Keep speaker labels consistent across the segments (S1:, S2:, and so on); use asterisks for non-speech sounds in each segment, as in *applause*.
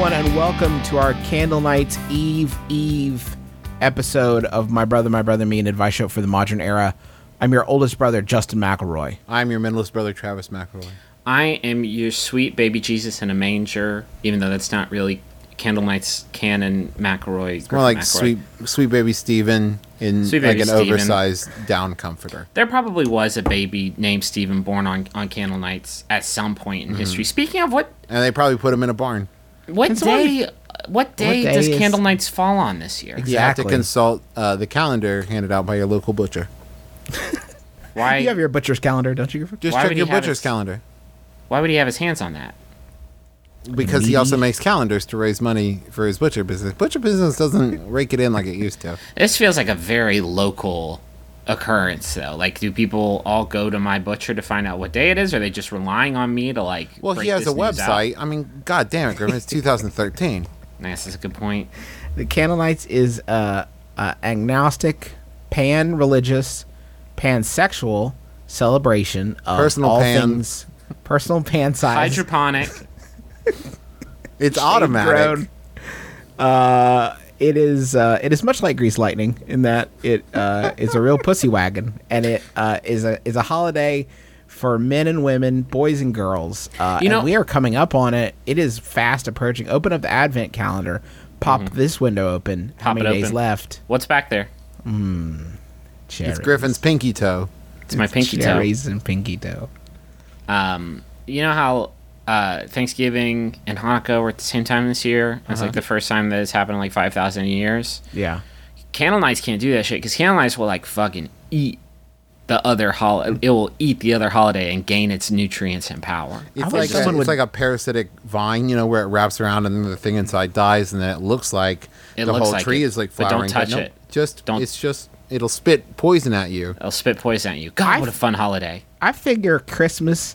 S1: everyone, and welcome to our Candle Nights Eve Eve episode of My Brother, My Brother, Me, an advice show for the modern era. I'm your oldest brother, Justin McElroy.
S2: I'm your middleest brother, Travis McElroy.
S3: I am your sweet baby Jesus in a manger, even though that's not really Candle Nights canon McElroy.
S2: It's more like sweet, sweet baby Steven in
S3: Sweet
S2: like an
S3: Steven.
S2: oversized down comforter.
S3: There probably was a baby named Stephen born on, on Candle Nights at some point
S2: Mm-hmm.
S3: in history. Speaking of what
S2: And they probably put him in a barn.
S3: What
S1: It's only-
S3: day what day
S1: day
S3: does
S1: is-
S3: Candlenights fall on this year?
S2: You have to
S1: Exactly.
S2: consult uh, the calendar handed out by your local butcher. *laughs*
S3: Why
S1: You have your butcher's calendar, don't you?
S2: Just
S3: Why
S2: check
S3: would
S2: your
S3: have
S2: butcher's
S3: his-
S2: calendar.
S3: why would he have his hands on that?
S2: Because he also makes calendars to raise money for his butcher business. Butcher business doesn't rake it in like it used to.
S3: This feels like a very local occurrence though. Like do people all go to my butcher to find out what day it is? Or are they just relying on me to like
S2: Well,
S3: break
S2: he has
S3: this
S2: a
S3: news out?
S2: website. I mean, god damn it, Griffin. It's 2013.
S3: Nice, that's a good point.
S1: The Candlenights is uh, uh, agnostic, pan-religious, pansexual celebration of
S2: Personal
S1: all
S2: pan.
S1: things personal pan size.
S3: Hydroponic. *laughs*
S2: It's automatic.
S1: grown. Uh, it is uh, it is much like Grease Lightning in that it uh, is a real pussy wagon, and it uh, is a is a holiday for men and women, boys and girls. Uh,
S3: You know-
S1: and we are coming up on it. It is fast approaching. Open up the advent calendar. Pop this window open. How
S3: Mm-hmm. Pop
S1: many
S3: it
S1: days
S3: open.
S1: left?
S3: What's back there?
S1: Cherries.
S2: It's Griffin's pinky toe.
S3: It's my pinky toe.
S1: Cherries and pinky toe.
S3: Um, you know how uh, Thanksgiving and Hanukkah were at the same time this year? It's
S1: Uh-huh.
S3: like the first time that it's happened in like 5,000 years.
S1: Yeah.
S3: Candle nights can't do that shit because candle nights will like fucking eat the other holiday. It will eat the other holiday and gain its nutrients and power.
S2: It's
S1: wish
S2: like a,
S1: someone
S2: it's
S1: would-
S2: like a parasitic vine, you know, where it wraps around and then the thing inside dies, and then it looks like
S3: It
S2: the
S3: looks
S2: whole
S3: like
S2: tree
S3: it,
S2: is like
S3: but don't
S2: flowering.
S3: touch
S2: no,
S3: it.
S2: Just
S3: Don't-
S2: It's just it'll spit poison at you.
S3: It'll spit poison at you. God, what a fun holiday.
S1: I figure Christmas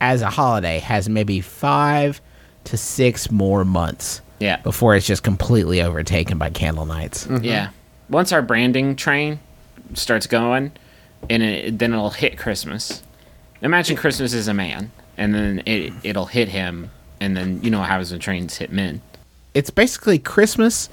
S1: as a holiday has maybe five to six more months
S3: Yeah.
S1: before it's just completely overtaken by candle nights. Mm-hmm.
S3: Yeah. Once our branding train starts going, and it, then it'll hit Christmas. Imagine Christmas is a man, and then it it'll hit him, and then you know how when trains hit men.
S1: It's basically Christmas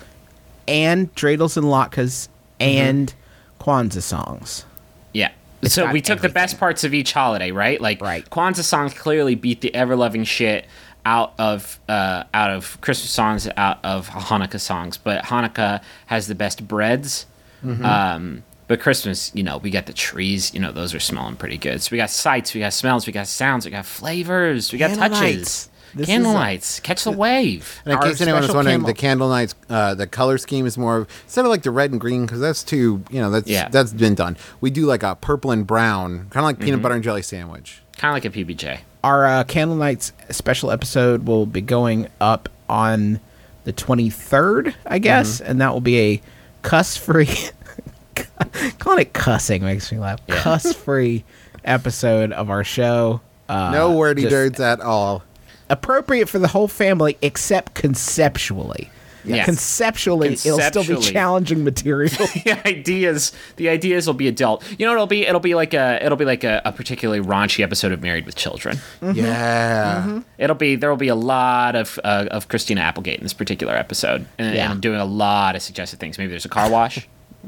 S1: and dreidels and latkes mm-hmm. and Kwanzaa songs.
S3: Yeah.
S1: It's
S3: so we took the best parts of each holiday, right? Like
S1: Right.
S3: Kwanzaa songs clearly beat the ever loving shit out of uh, out of Christmas songs, out of Hanukkah songs. But Hanukkah has the best breads.
S1: Mm-hmm.
S3: Um, but Christmas, you know, we got the trees. You know, those are smelling pretty good. So we got sights, we got smells, we got sounds, we got flavors, we got
S1: Candle
S3: touches.
S1: This
S3: Candle
S1: is a-
S3: lights, catch the wave.
S2: And in
S1: Our
S2: case anyone was wondering,
S1: candle-
S2: the candle nights, uh, the color scheme is more of, instead of like the red and green because that's too, you know, that's
S3: Yeah.
S2: that's been done. We do like a purple and brown, kind of like
S3: Mm-hmm.
S2: peanut butter and jelly sandwich.
S3: Kind of like a PBJ.
S1: Our uh, candle nights special episode will be going up on the 23rd, I guess, and that will be a cuss free. *laughs* calling it cussing makes me laugh.
S3: Yeah.
S1: Cuss free episode of our show. Uh,
S2: no wordy
S1: just
S2: dirts at all.
S1: Appropriate for the whole family, except conceptually.
S3: Yes.
S1: Conceptually, it'll still be challenging material. *laughs*
S3: the ideas the ideas will be adult you know what it'll be it'll be like a it'll be like a, a particularly raunchy episode of married with children
S1: Mm-hmm.
S2: Yeah.
S3: it'll be there will be a lot of uh, of christina applegate in this particular episode and,
S1: Yeah.
S3: and i'm doing a lot of suggested things maybe there's a car wash *laughs*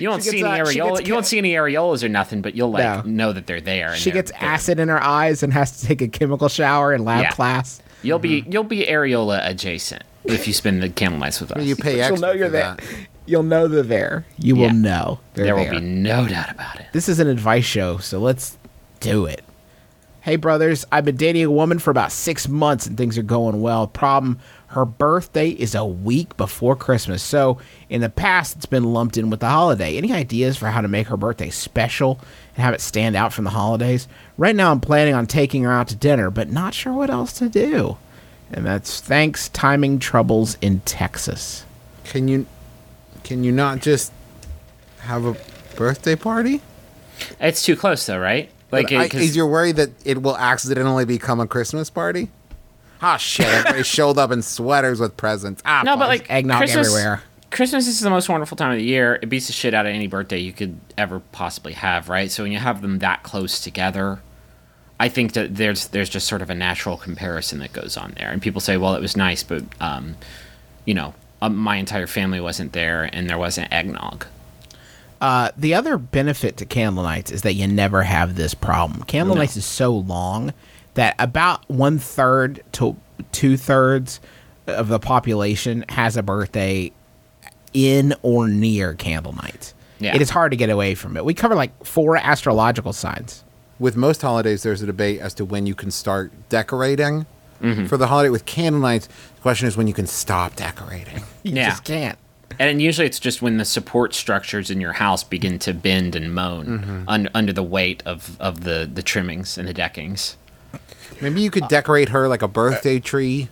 S3: You won't see any
S1: uh, she
S3: areola. You won't
S1: ca-
S3: see any areolas or nothing, but you'll like
S1: No.
S3: know that they're there. And
S1: she
S3: they're-
S1: gets
S3: they're-
S1: acid in her eyes and has to take a chemical shower in lab
S3: Yeah.
S1: class.
S3: You'll be
S1: Mm-hmm.
S3: you'll be areola adjacent if you spend the candle nights with us.
S2: You pay
S1: You'll
S2: extra
S1: know you're
S2: for
S1: there.
S2: that.
S1: You'll know they're there. You
S3: Yeah.
S1: will know they're
S3: there will be no doubt about it.
S1: This is an advice show, so let's do it. Hey, brothers, I've been dating a woman for about six months and things are going well. Problem, her birthday is a week before Christmas. So, in the past, it's been lumped in with the holiday. Any ideas for how to make her birthday special and have it stand out from the holidays? Right now, I'm planning on taking her out to dinner, but not sure what else to do. And that's thanks timing troubles in Texas.
S2: Can you can you not just have a birthday party?
S3: It's too close though, right? Like,
S2: I, is you worried that it will accidentally become a Christmas party? Ah, shit! Everybody *laughs* showed up in sweaters with presents. Ah,
S3: no, but like
S1: Eggnog
S3: Christmas,
S1: everywhere.
S3: Christmas is the most wonderful time of the year. It beats the shit out of any birthday you could ever possibly have, right? So when you have them that close together, I think that there's there's just sort of a natural comparison that goes on there. And people say, well, it was nice, but um, you know, um, my entire family wasn't there, and there wasn't eggnog.
S1: Uh, the other benefit to candle nights is that you never have this problem. Candle nights is so long that about one third to two thirds of the population has a birthday in or near candle nights.
S3: Yeah.
S1: It is hard to get away from it. We cover like four astrological signs.
S2: with most holidays, there's a debate as to when you can start decorating
S3: Mm-hmm.
S2: for the holiday. With candle nights, the question is when you can stop decorating. *laughs*
S1: You
S3: Yeah.
S1: just can't.
S3: And usually it's just when the support structures in your house begin to bend and moan un- under the weight of, of the, the trimmings and the deckings.
S2: Maybe you could decorate her like a birthday tree.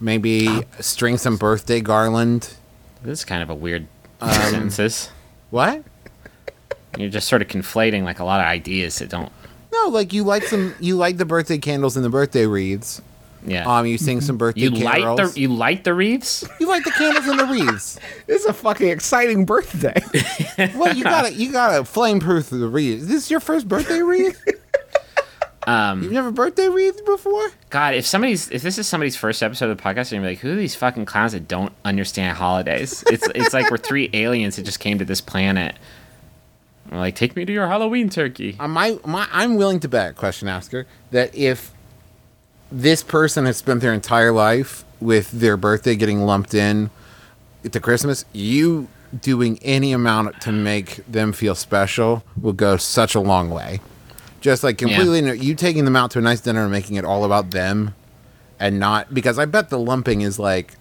S2: Maybe string some birthday garland.
S3: This is kind of a weird
S1: Um,
S3: sentences.
S2: What?
S3: You're just sort of conflating like a lot of ideas that don't.
S2: No, like you like some you like the birthday candles and the birthday wreaths.
S3: Yeah.
S2: Um, you sing some birthday
S3: you light
S2: carols.
S3: the you light the wreaths.
S2: you like the candles and the wreaths. *laughs*
S1: This is a fucking exciting birthday.
S2: Well, you gotta you gotta flame proof the wreath. Is this your first birthday wreath? *laughs*
S3: Um,
S2: You've never birthday wreath before?
S3: God, if somebody's if this is somebody's first episode of the podcast, you're gonna be like, who are these fucking clowns that don't understand holidays? *laughs* It's it's like we're three aliens that just came to this planet. We're like, take me to your Halloween turkey.
S2: My, my, I'm willing to bet, question asker, that if this person has spent their entire life with their birthday getting lumped in to Christmas, you doing any amount to make them feel special will go such a long way. Just like completely, you taking them out to a nice dinner and making it all about them, and not because I bet the lumping is like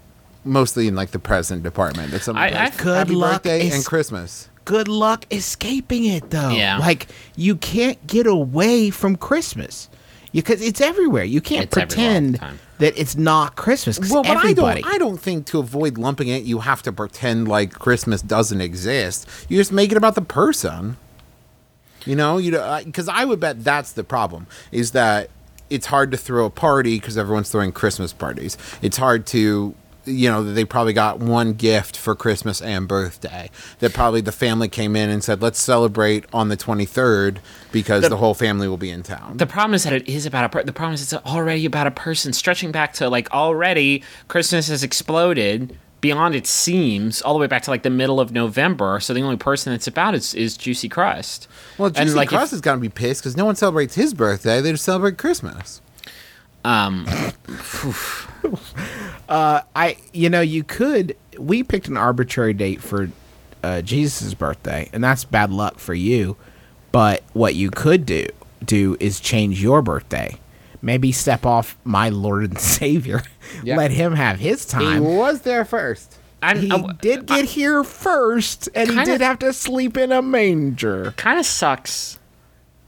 S2: mostly in like the present department. That something
S3: I-
S2: goes,
S3: I've-
S1: Good
S2: happy
S1: luck
S2: birthday
S1: is-
S2: and Christmas.
S1: Good luck escaping it though.
S3: Yeah.
S1: Like you can't get away from Christmas. Because it's everywhere. You can't
S3: It's everywhere all the
S1: pretend that it's not Christmas. 'cause
S2: Well, but
S1: everybody.
S2: I don't. I don't think to avoid lumping it, you have to pretend like Christmas doesn't exist. You just make it about the person. You know, you know, because I would bet that's the problem is that it's hard to throw a party because everyone's throwing Christmas parties. It's hard to. You know, they probably got one gift for Christmas and birthday. That probably the family came in and said, "Let's celebrate on the 23rd because the, whole family will be in town."
S3: The problem is that it is about a per- the problem is it's already about a person stretching back to like already Christmas has exploded beyond it seems all the way back to like the middle of November. So the only person that's about is, is Juicy Crust.
S2: well,
S3: And,
S2: Juicy
S3: like, if-
S2: Crust is gonna be pissed because no one celebrates his birthday; they just celebrate Christmas.
S3: Um, *laughs*
S1: I you know you could we picked an arbitrary date for uh, Jesus' birthday, and that's bad luck for you. But what you could do do is change your birthday. Maybe step off my Lord and *laughs* Savior.
S2: Yeah.
S1: Let him have his time.
S2: He was there first.
S3: I'm,
S1: He uh,
S3: I-
S1: did get here first, and he
S3: Kinda-
S1: did have to sleep in a manger.
S3: kind of sucks.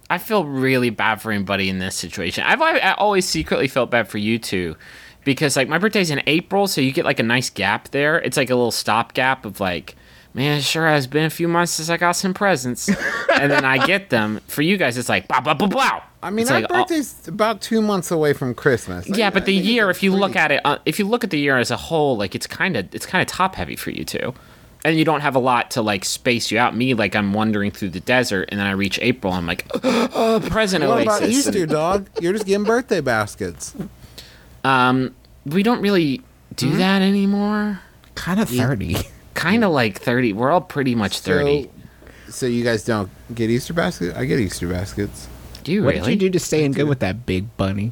S3: I feel really bad for anybody in this situation. I've I I always secretly felt bad for you two because like my birthday's in April, so you get like a nice gap there. It's like a little stopgap of like, man, it sure has been a few months since I got some presents, *laughs* and then I get them. For you guys, it's like, blah blah blah blah.
S2: I mean,
S3: it's
S2: our
S3: like, oh-
S2: birthday's about two months away from Christmas.
S3: yeah,
S2: I-
S3: but
S2: I
S3: the year, if you look at it, uh, if you look at the year as a whole, like it's kind of it's kind of top heavy for you too, and you don't have a lot to like space you out. Me, like I'm wandering through the desert, and then I reach April, I'm like, *gasps* oh, present
S2: What
S3: oasis.
S2: about Easter, dog? You're just getting birthday baskets.
S3: Um, we don't really do
S2: Hmm?
S3: that anymore.
S1: Kind of thirty.
S3: Kind of like thirty. We're all pretty much thirty.
S2: So, so you guys don't get Easter baskets? I get Easter baskets.
S3: Do you
S1: What
S3: really?
S1: did you do to stay in good with that big bunny?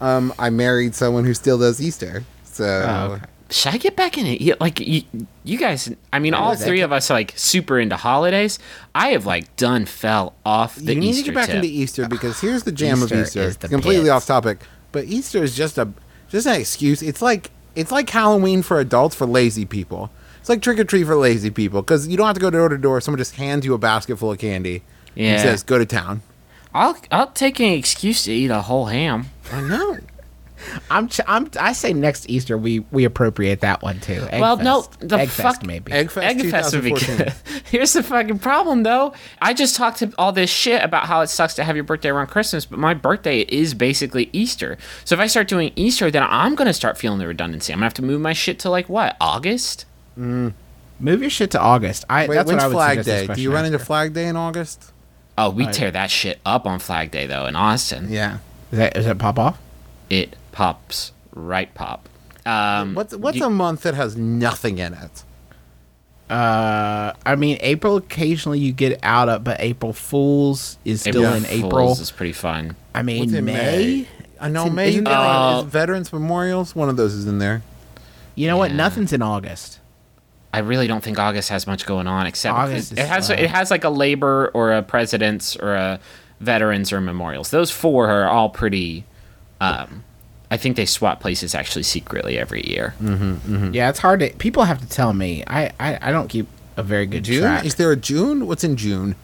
S2: Um, I married someone who still does Easter. So
S1: Oh, okay.
S3: should I get back in it? Like you, you guys, I mean, all three of us are like super into holidays. I have like done fell off the Easter.
S2: you need
S3: Easter
S2: to get back
S3: tip.
S2: into Easter because here's the jam
S1: Easter
S2: of Easter.
S1: is the
S2: completely
S1: pits.
S2: off topic, but Easter is just a just an excuse. It's like it's like Halloween for adults for lazy people. It's like trick or treat for lazy people because you don't have to go door to door. Someone just hands you a basket full of candy
S3: Yeah.
S2: and says, "Go to town."
S3: I'll I'll take any excuse to eat a whole ham.
S2: I know.
S1: I'm, ch- I'm I say next Easter we we appropriate that one too. Egg
S3: Well, no, the
S1: Egg
S3: fuck-
S1: Fest maybe.
S2: Egg Fest
S3: Egg Fest would be good. *laughs* Here's the fucking problem, though. I just talked to all this shit about how it sucks to have your birthday around Christmas, but my birthday is basically Easter. So if I start doing Easter, then I'm gonna start feeling the redundancy. I'm gonna have to move my shit to like what August? Mm.
S1: Move your shit to August. I
S2: Wait,
S1: that's
S2: when's
S1: what I would
S2: Flag Day? Do you run into. Flag Day in August?
S3: Oh, we tear that shit up on Flag Day though in Austin.
S2: Yeah.
S1: Is that is that pop off?
S3: It pops right pop. Um,
S2: What's what's
S3: you-
S2: a month that has nothing in it?
S1: Uh, I mean April. Occasionally you get out of, but April Fools is still in April
S3: Fools
S1: April.
S3: is pretty fun.
S1: I mean
S2: What's in
S1: May.
S2: I know
S1: It's in-
S2: May.
S1: isn't there,
S3: like-
S2: is Veterans Memorials. One of those is in there.
S1: You know what? Nothing's in August.
S3: I really don't think August has much going on except
S1: August
S3: it
S1: is
S3: has
S1: slow.
S3: it has like a labor or a presidents or a veterans or memorials. Those four are all pretty. Um, I think they swap places actually secretly every year.
S2: Mm.
S1: Yeah, it's hard to. People have to tell me. I I, I don't keep a very good
S2: June?
S1: track.
S2: Is there a June? What's in June?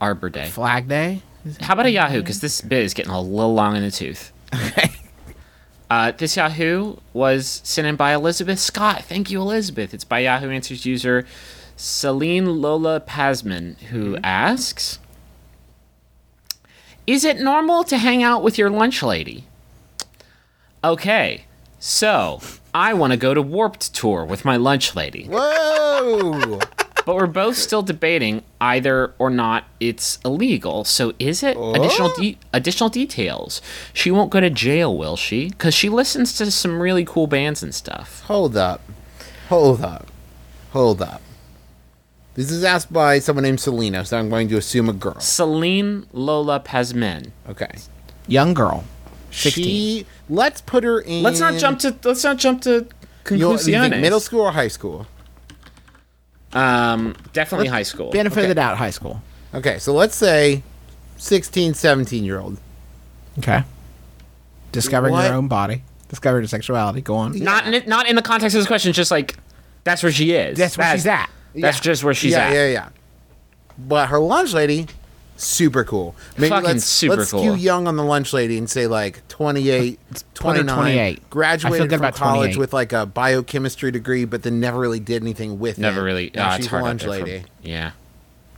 S3: Arbor Day.
S1: Flag Day.
S3: How about a Yahoo? Because this bit is getting a little long in the tooth. *laughs* Uh, this Yahoo was sent in by Elizabeth Scott. Thank you, Elizabeth. It's by Yahoo Answers user Celine Lola Pasman, who asks Is it normal to hang out with your lunch lady? Okay, so I want to go to Warped Tour with my lunch lady
S2: Whoa! *laughs*
S3: but we're both still debating either or not it's illegal. So is it additional de- oh. additional details? She won't go to jail, will she? Because she listens to some really cool bands and stuff.
S2: Hold up. Hold up. Hold up. This is asked by someone named Selena, so I'm going to assume a girl.
S3: Celine Lola Pazmen.
S2: Okay.
S1: Young girl. 16.
S2: She. Let's put her in.
S3: Let's not jump to let's not jump to
S2: You know, you think
S3: conclusiones.
S2: middle school or high school?
S3: Um, definitely high school.
S1: Benefit of the doubt. High school.
S2: Okay, so let's say 16, 17 year old.
S1: Okay. Discovering
S2: What?
S1: your own body. Discovering your sexuality. Go on.
S3: Not in it, not in the context of this question. Just like that's where she is.
S1: That's where she's at.
S3: That's
S2: Yeah.
S3: just where she's
S2: yeah,
S3: at.
S2: Yeah, yeah, But her lunch lady, super cool. Maybe
S3: Fucking
S2: let's,
S3: super
S2: let's
S3: cool.
S2: skew young on the lunch lady and say like 28,
S1: Put her
S2: 29,
S1: 28.
S2: Graduated from college with like a biochemistry degree, but then never really did anything with it.
S3: Never really.
S2: Now
S3: ah,
S2: she's
S3: it's
S2: a
S3: hard out
S2: lunch
S3: there for-
S2: lady,
S3: yeah.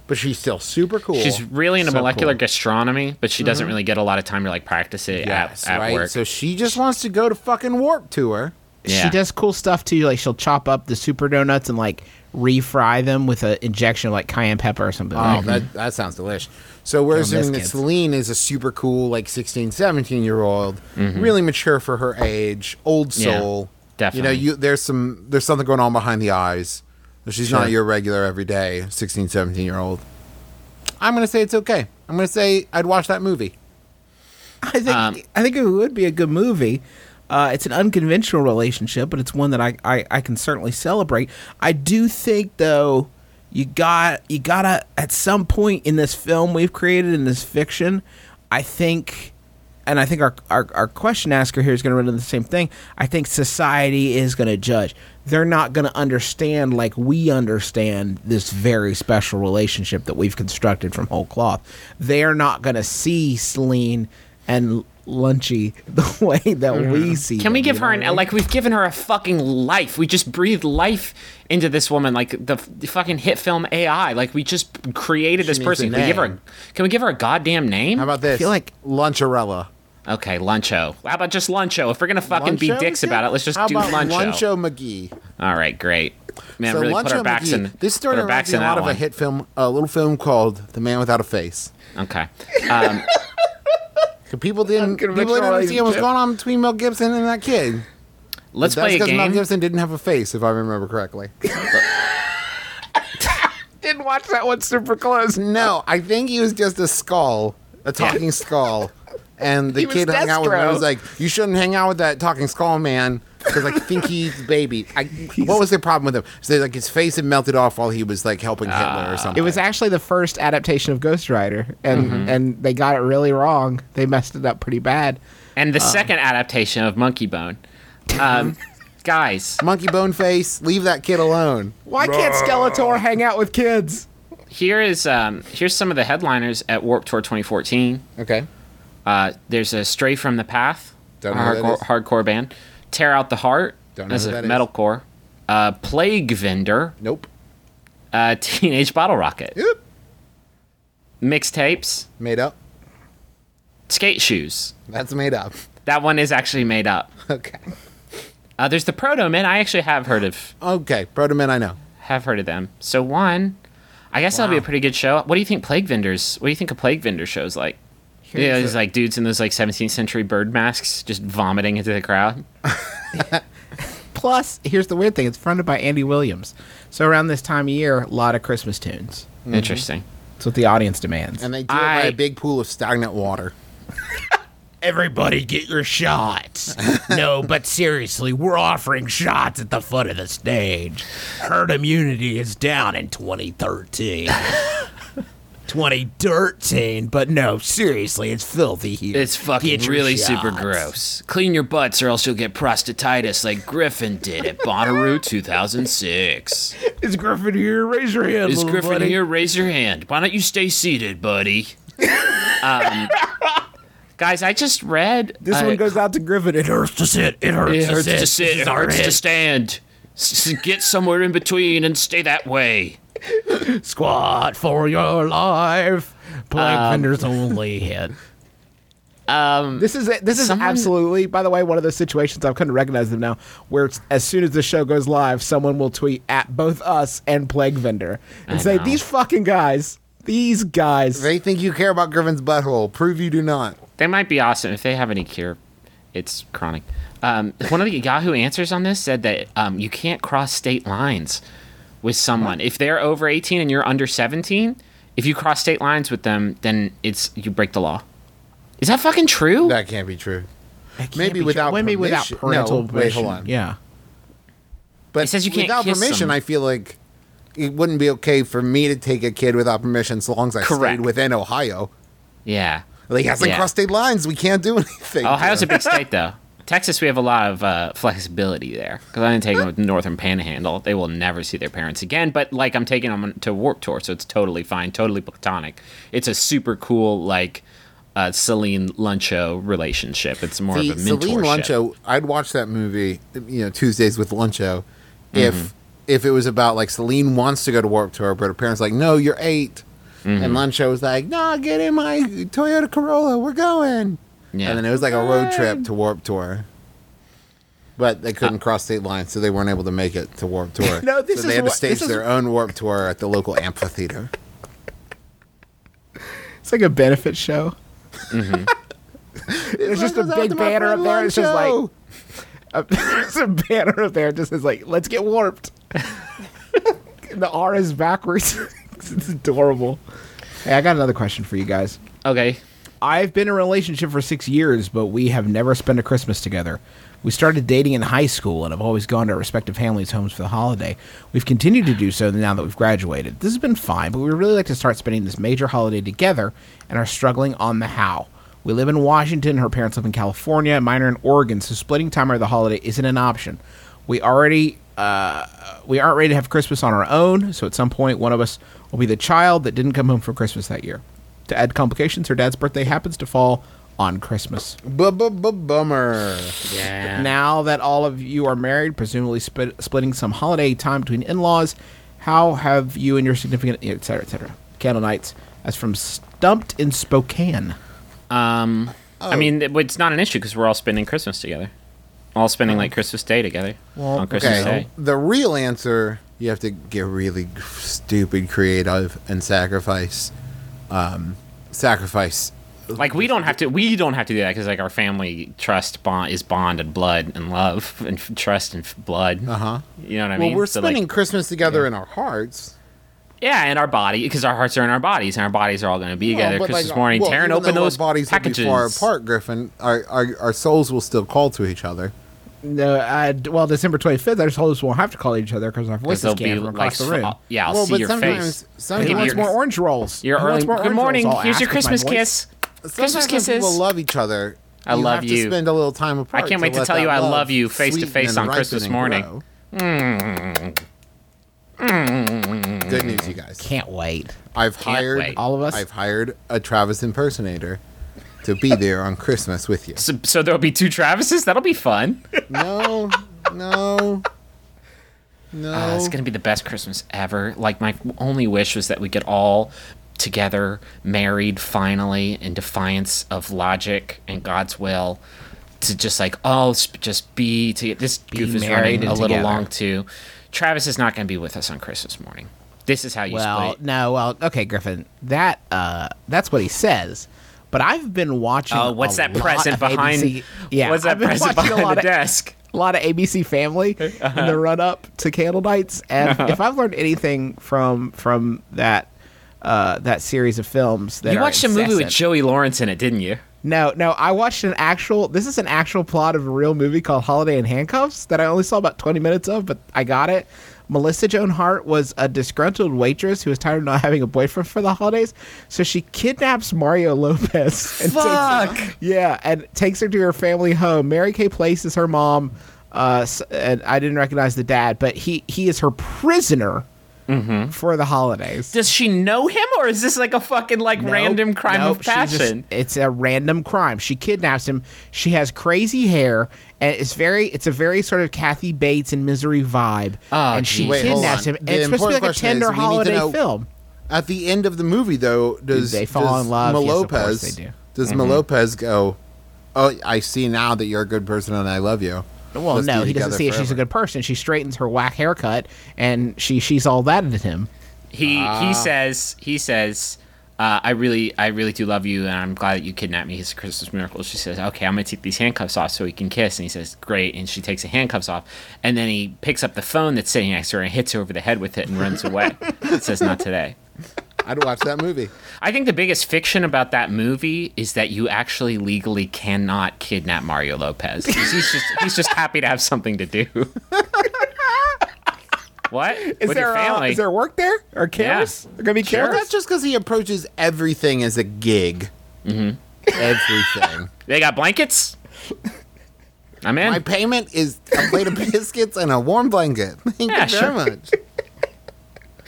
S2: but she's still super cool.
S3: She's really into
S1: So
S3: molecular
S1: cool.
S3: gastronomy, but she doesn't really get a lot of time to like practice it
S2: yes,
S3: at, at
S2: right.
S3: work.
S2: So she just wants to go to fucking Warped Tour.
S3: Yeah.
S1: She does cool stuff too. Like she'll chop up the super donuts and like refry them with an injection of like cayenne pepper or something.
S2: Oh,
S1: like
S2: that that sounds delicious. So we're
S1: Don't
S2: assuming that
S1: kids.
S2: Celine is a super cool, like 16, 17 year old, really mature for her age, old
S3: Mm-hmm. Yeah,
S2: soul.
S3: definitely.
S2: You know, you there's some there's something going on behind the eyes. She's
S3: Sure.
S2: not your regular everyday 16, 17 year old. I'm gonna say it's okay. I'm gonna say I'd watch that movie.
S1: I think
S3: Um,
S1: I think it would be a good movie. Uh, it's an unconventional relationship, but it's one that I, I, I can certainly celebrate. I do think though you got you gotta at some point in this film we've created in this fiction, I think and I think our, our, our question asker here is going to run into the same thing. I think society is going to judge. They're not going to understand like we understand this very special relationship that we've constructed from whole cloth. They're not going to see Celine and Lunchy *laughs* the way that we see.
S3: Mm-hmm. Can we
S1: them,
S3: give her an
S1: what I mean?
S3: like we've given her a fucking life? We just breathed life into this woman, like the, the fucking hit film AI. Like we just created this person. Can we give her? A, can we give her a goddamn name?
S2: How about this?
S1: feel like-
S2: Luncharella.
S3: okay, Luncho. How about just Luncho? If we're gonna fucking be dicks
S2: yeah?
S3: about it, let's just
S2: How
S3: do
S2: about
S3: Luncho.
S2: Luncho McGee.
S3: All right, great. Man,
S2: so
S3: really
S2: Luncho
S3: put our backs
S2: McGee.
S3: in.
S2: This story
S3: put our
S2: reminds me a lot of
S3: one.
S2: a hit film, a little film called The Man Without a Face.
S3: Okay. Um,
S2: 'Cause People didn't, people didn't understand what's going on between Mel Gibson and that kid.
S3: let's
S2: That's
S3: play a
S2: because Mel. Gibson didn't have a face, if I remember correctly. *laughs*
S1: didn't watch that one super close.
S2: no, I think he was just a skull, a talking skull. And the
S1: He
S2: kid hung out with him and
S1: Destro.
S2: was like, You shouldn't hang out with that talking skull man because I think *laughs* he's baby. I, what was their problem with him? So like his face had melted off while he was like helping Hitler or something.
S1: It was actually the first adaptation of Ghost Rider, and and they got it really wrong. They messed it up pretty bad.
S3: And the second adaptation of Monkey Bone. Um, *laughs* guys,
S2: monkey bone face. Leave that kid alone.
S1: Why can't Skeletor hang out with kids?
S3: here is um, here's some of the headliners at Warped Tour 2014.
S2: Okay.
S3: Uh, there's a Stray from the Path, a
S2: know who that
S3: hardcore, hardcore band. Tear Out the Heart
S2: Don't know
S3: as a
S2: that
S3: metalcore. Uh, Plague Vendor,
S2: Nope.
S3: uh, *laughs* Teenage Bottle Rocket.
S2: Yep.
S3: Mixtapes,
S2: Made up.
S3: Skate Shoes.
S2: That's made up.
S3: That one is actually made up. *laughs*
S2: Okay.
S3: Uh, there's the Protomen. I actually have heard of
S2: Okay. Protoman, I know.
S3: have heard of them. So one, I guess that'll be a pretty good show. What do you think Plague Vendors? What do you think a Plague Vendor show's like? Yeah,
S1: Here's
S3: it's like dudes in those like 17th century bird masks just vomiting into the crowd. *laughs*
S1: Plus, here's the weird thing: it's fronted by Andy Williams. So around this time of year, a lot of Christmas tunes. Mm-hmm.
S3: Interesting.
S1: That's what the audience demands.
S2: And they do it by a big pool of stagnant water. *laughs*
S4: Everybody get your shots. no, but seriously, we're offering shots at the foot of the stage. Herd immunity is down in 2013. *laughs* 2013, but no, seriously, it's filthy here.
S3: It's fucking really super gross. Clean your butts or else you'll get prostatitis like Griffin did at Bonnaroo *laughs* 2006.
S4: Is Griffin here? Raise your hand,
S3: Is Griffin
S4: buddy.
S3: here? Raise your hand. Why don't you stay seated, buddy? um, guys, I just read.
S1: this
S3: uh,
S1: one goes out to Griffin. It hurts to sit. It hurts,
S3: It
S1: to,
S3: hurts
S1: sit.
S3: to sit. It hurts to stand. S- get somewhere in between and stay that way.
S4: Squat for your life. Plague
S3: Um,
S4: vendors only hit. *laughs*
S3: Um,
S1: This is this is
S3: Someone-
S1: absolutely, by the way, one of those situations I've come to recognize them now, where it's, as soon as the show goes live, someone will tweet at both us and Plague Vendor and
S3: I
S1: say,
S3: know.
S1: "These fucking guys, these guys."
S2: They think you care about Griffin's butthole. Prove you do not.
S3: they might be awesome if they have any cure. It's chronic. Um, one of the Yahoo answers on this said that um, you can't cross state lines with someone if they're over 18 and you're under 17. If you cross state lines with them, then it's you break the law. Is that fucking true?
S2: That can't be true.
S1: Can't
S2: maybe
S1: be
S2: without
S1: maybe without
S2: permission.
S1: parental
S2: No, wait, hold on.
S1: Yeah.
S2: But
S3: It says you can't
S2: without
S3: kiss
S2: permission.
S3: them.
S2: I feel like it wouldn't be okay for me to take a kid without permission, so long as I
S3: Correct.
S2: stayed within Ohio.
S3: yeah.
S2: Like, he hasn't
S3: Yeah.
S2: crossed state lines. We can't do *laughs* anything.
S3: Ohio's
S2: to
S3: a big state, though. *laughs* Texas, we have a lot of uh, flexibility there. Because I didn't take them with Northern Panhandle. They will never see their parents again. But, like, I'm taking them to Warped Tour, so it's totally fine, totally platonic. It's a super cool, like, uh, Celine Luncho relationship. It's more of a
S2: Celine. Luncho, I'd watch that movie, you know, Tuesdays with Luncho, if
S3: Mm-hmm.
S2: if it was about like Celine wants to go to Warped Tour, but her parents like, no, you're 8
S3: Mm-hmm.
S2: and Luncho was like, no, get in my Toyota Corolla, we're going,
S3: Yeah.
S2: and then it was like a road trip to Warped Tour. But they
S3: Uh,
S2: couldn't cross state lines, so they weren't able to make it to Warped Tour. *laughs*
S1: No, this
S2: so
S1: is
S2: they had to
S1: what-
S2: stage
S1: this is-
S2: their own Warped Tour at the local amphitheater. *laughs*
S1: It's like a benefit show. *laughs* There's just a big banner up there. It's just like a, there's a banner up there. It just says like, "Let's get warped." the R is backwards. it's adorable. Hey, I got another question for you guys.
S3: Okay.
S1: I've been in a relationship for six years, but we have never spent a Christmas together. We started dating in high school and have always gone to our respective families' homes for the holiday. We've continued to do so now that we've graduated. This has been fine, but we really like to start spending this major holiday together and are struggling on the how. We live in Washington, her parents live in California, and mine are in Oregon, so splitting time over the holiday isn't an option. We already uh, we aren't ready to have Christmas on our own, so at some point one of us will be the child that didn't come home for Christmas that year. To add complications, her dad's birthday happens to fall on Christmas.
S2: Bu-bu-bu-bummer.
S3: Yeah.
S1: Now that all of you are married, presumably split, splitting some holiday time between in-laws, how have you and your significant, et cetera, et cetera, Candle Nights, as from Stumped in Spokane.
S3: Um, I mean, it's not an issue because we're all spending Christmas together. All spending, like, Christmas Day together on Christmas
S2: Okay,
S3: Day.
S2: the real answer you have to get really stupid creative and sacrifice, um, sacrifice.
S3: Like we don't have to. We don't have to do that because like our family trust bond is bond and blood and love *laughs* and f- trust and f- blood.
S2: Uh huh.
S3: You know what I
S2: Well,
S3: mean?
S2: Well, we're
S3: So, like,
S2: spending Christmas together in our hearts.
S3: yeah, and our body because our hearts are in our bodies and our bodies are all going to be together
S2: Well, but,
S3: Christmas
S2: like,
S3: morning,
S2: even
S3: tearing open those
S2: our bodies will
S3: packages.
S2: be far apart, Griffin. Our, our our souls will still call to each other.
S1: No, uh, d- well, December 25th, our we won't have to call each other because our voices
S3: they'll
S1: came
S3: be
S1: from
S3: like,
S1: across the room.
S3: Yeah, I'll
S2: Well,
S3: see
S2: but
S3: your
S2: sometimes-
S3: face.
S2: sometimes-
S1: He
S3: Give
S1: wants
S3: your-
S1: more orange rolls.
S3: Your
S1: He
S3: early,
S1: more
S3: good morning.
S1: rolls.
S3: Here's your
S1: ask with my
S3: Christmas kiss. Christmas
S2: Sometimes when
S3: kisses.
S2: people love each other.
S3: I
S2: you
S3: love
S2: have
S3: you.
S2: To spend a little time apart.
S3: I can't wait to
S2: let
S3: tell you I love you face to face on Christmas
S2: and
S3: morning.
S2: grow. Good news, you guys.
S1: Can't wait.
S2: I've
S3: Can't
S2: hired
S3: wait.
S1: All of us?
S2: I've hired a Travis impersonator to be there on Christmas with you.
S3: So, so there'll be two Travises. That'll be fun.
S2: No, no, no.
S3: Uh, it's gonna be the best Christmas ever. Like my only wish was that we get all together, married finally, in defiance of logic and God's will, to just like all sp- just be to this goof is
S1: married
S3: running a little
S1: together.
S3: long too. Travis is not gonna be with us on Christmas morning. This is how you
S1: Well,
S3: split.
S1: no, well, okay, Griffin. That uh, that's what he says. But I've been watching.
S3: Oh, what's that present behind?
S1: ABC Yeah,
S3: what's that
S1: I've been
S3: present
S1: watching a
S3: behind
S1: lot
S3: the
S1: of,
S3: desk?
S1: A lot of ABC Family in the run up to candle nights, and if I've learned anything from from that uh, that series of films, that
S3: You watched a movie with Joey Lawrence in it, didn't you?
S1: No, no, I watched an actual. This is an actual plot of a real movie called Holiday in Handcuffs that I only saw about twenty minutes of, but I got it. Melissa Joan Hart was a disgruntled waitress who was tired of not having a boyfriend for the holidays, so she kidnaps Mario Lopez. *laughs* And Takes, yeah, and takes her to her family home. Mary Kay Place is her mom, uh, and I didn't recognize the dad, but he he is her prisoner for the holidays.
S3: Does she know him, or is this like a fucking like
S1: Nope,
S3: random crime
S1: nope,
S3: of
S1: she just-
S3: passion?
S1: it's a random crime. She kidnaps him. She has crazy hair, and it's very, it's a very sort of Kathy Bates and Misery vibe.
S3: Oh,
S1: and she.
S2: Wait,
S1: kidnaps him. And
S2: The
S1: it's supposed to be like a
S2: question is,
S1: tender
S2: we need to
S1: holiday
S2: know-
S1: film.
S2: At the end of the movie, though, does
S1: they fall
S2: does
S1: in love?
S2: Ma
S1: Yes, of they do.
S2: Does
S3: Mm-hmm.
S2: Ma Lopez go? Oh, I see now that you're a good person and I love you.
S1: Well,
S2: Let's
S1: no,
S2: be
S1: he doesn't
S2: together
S1: see it. She's a
S2: forever."
S1: good person. She straightens her whack haircut, and she she's all that at him.
S3: He
S1: Ah.
S3: he says he says uh, I really I really do love you and I'm glad that you kidnapped me. It's a Christmas miracle. She says okay I'm gonna take these handcuffs off so we can kiss and he says great and she takes the handcuffs off and then he picks up the phone that's sitting next to her and hits her over the head with it and runs away. it *laughs* says not today.
S2: I'd watch that movie.
S3: I think the biggest fiction about that movie is that you actually legally cannot kidnap Mario Lopez. *laughs* He's just he's just happy to have something to do. *laughs* what?
S1: Is
S3: With
S1: there
S3: your
S1: uh,
S3: family?
S1: is there work there or cameras?
S3: Yeah.
S1: There gonna be
S3: Sure.
S1: cameras?
S2: That's just because he approaches everything as a gig. Mm-hmm. Everything. *laughs*
S3: They got blankets? I'm in.
S2: My payment is a plate of biscuits and a warm blanket. Thank
S3: Yeah,
S2: you
S3: sure.
S2: very much.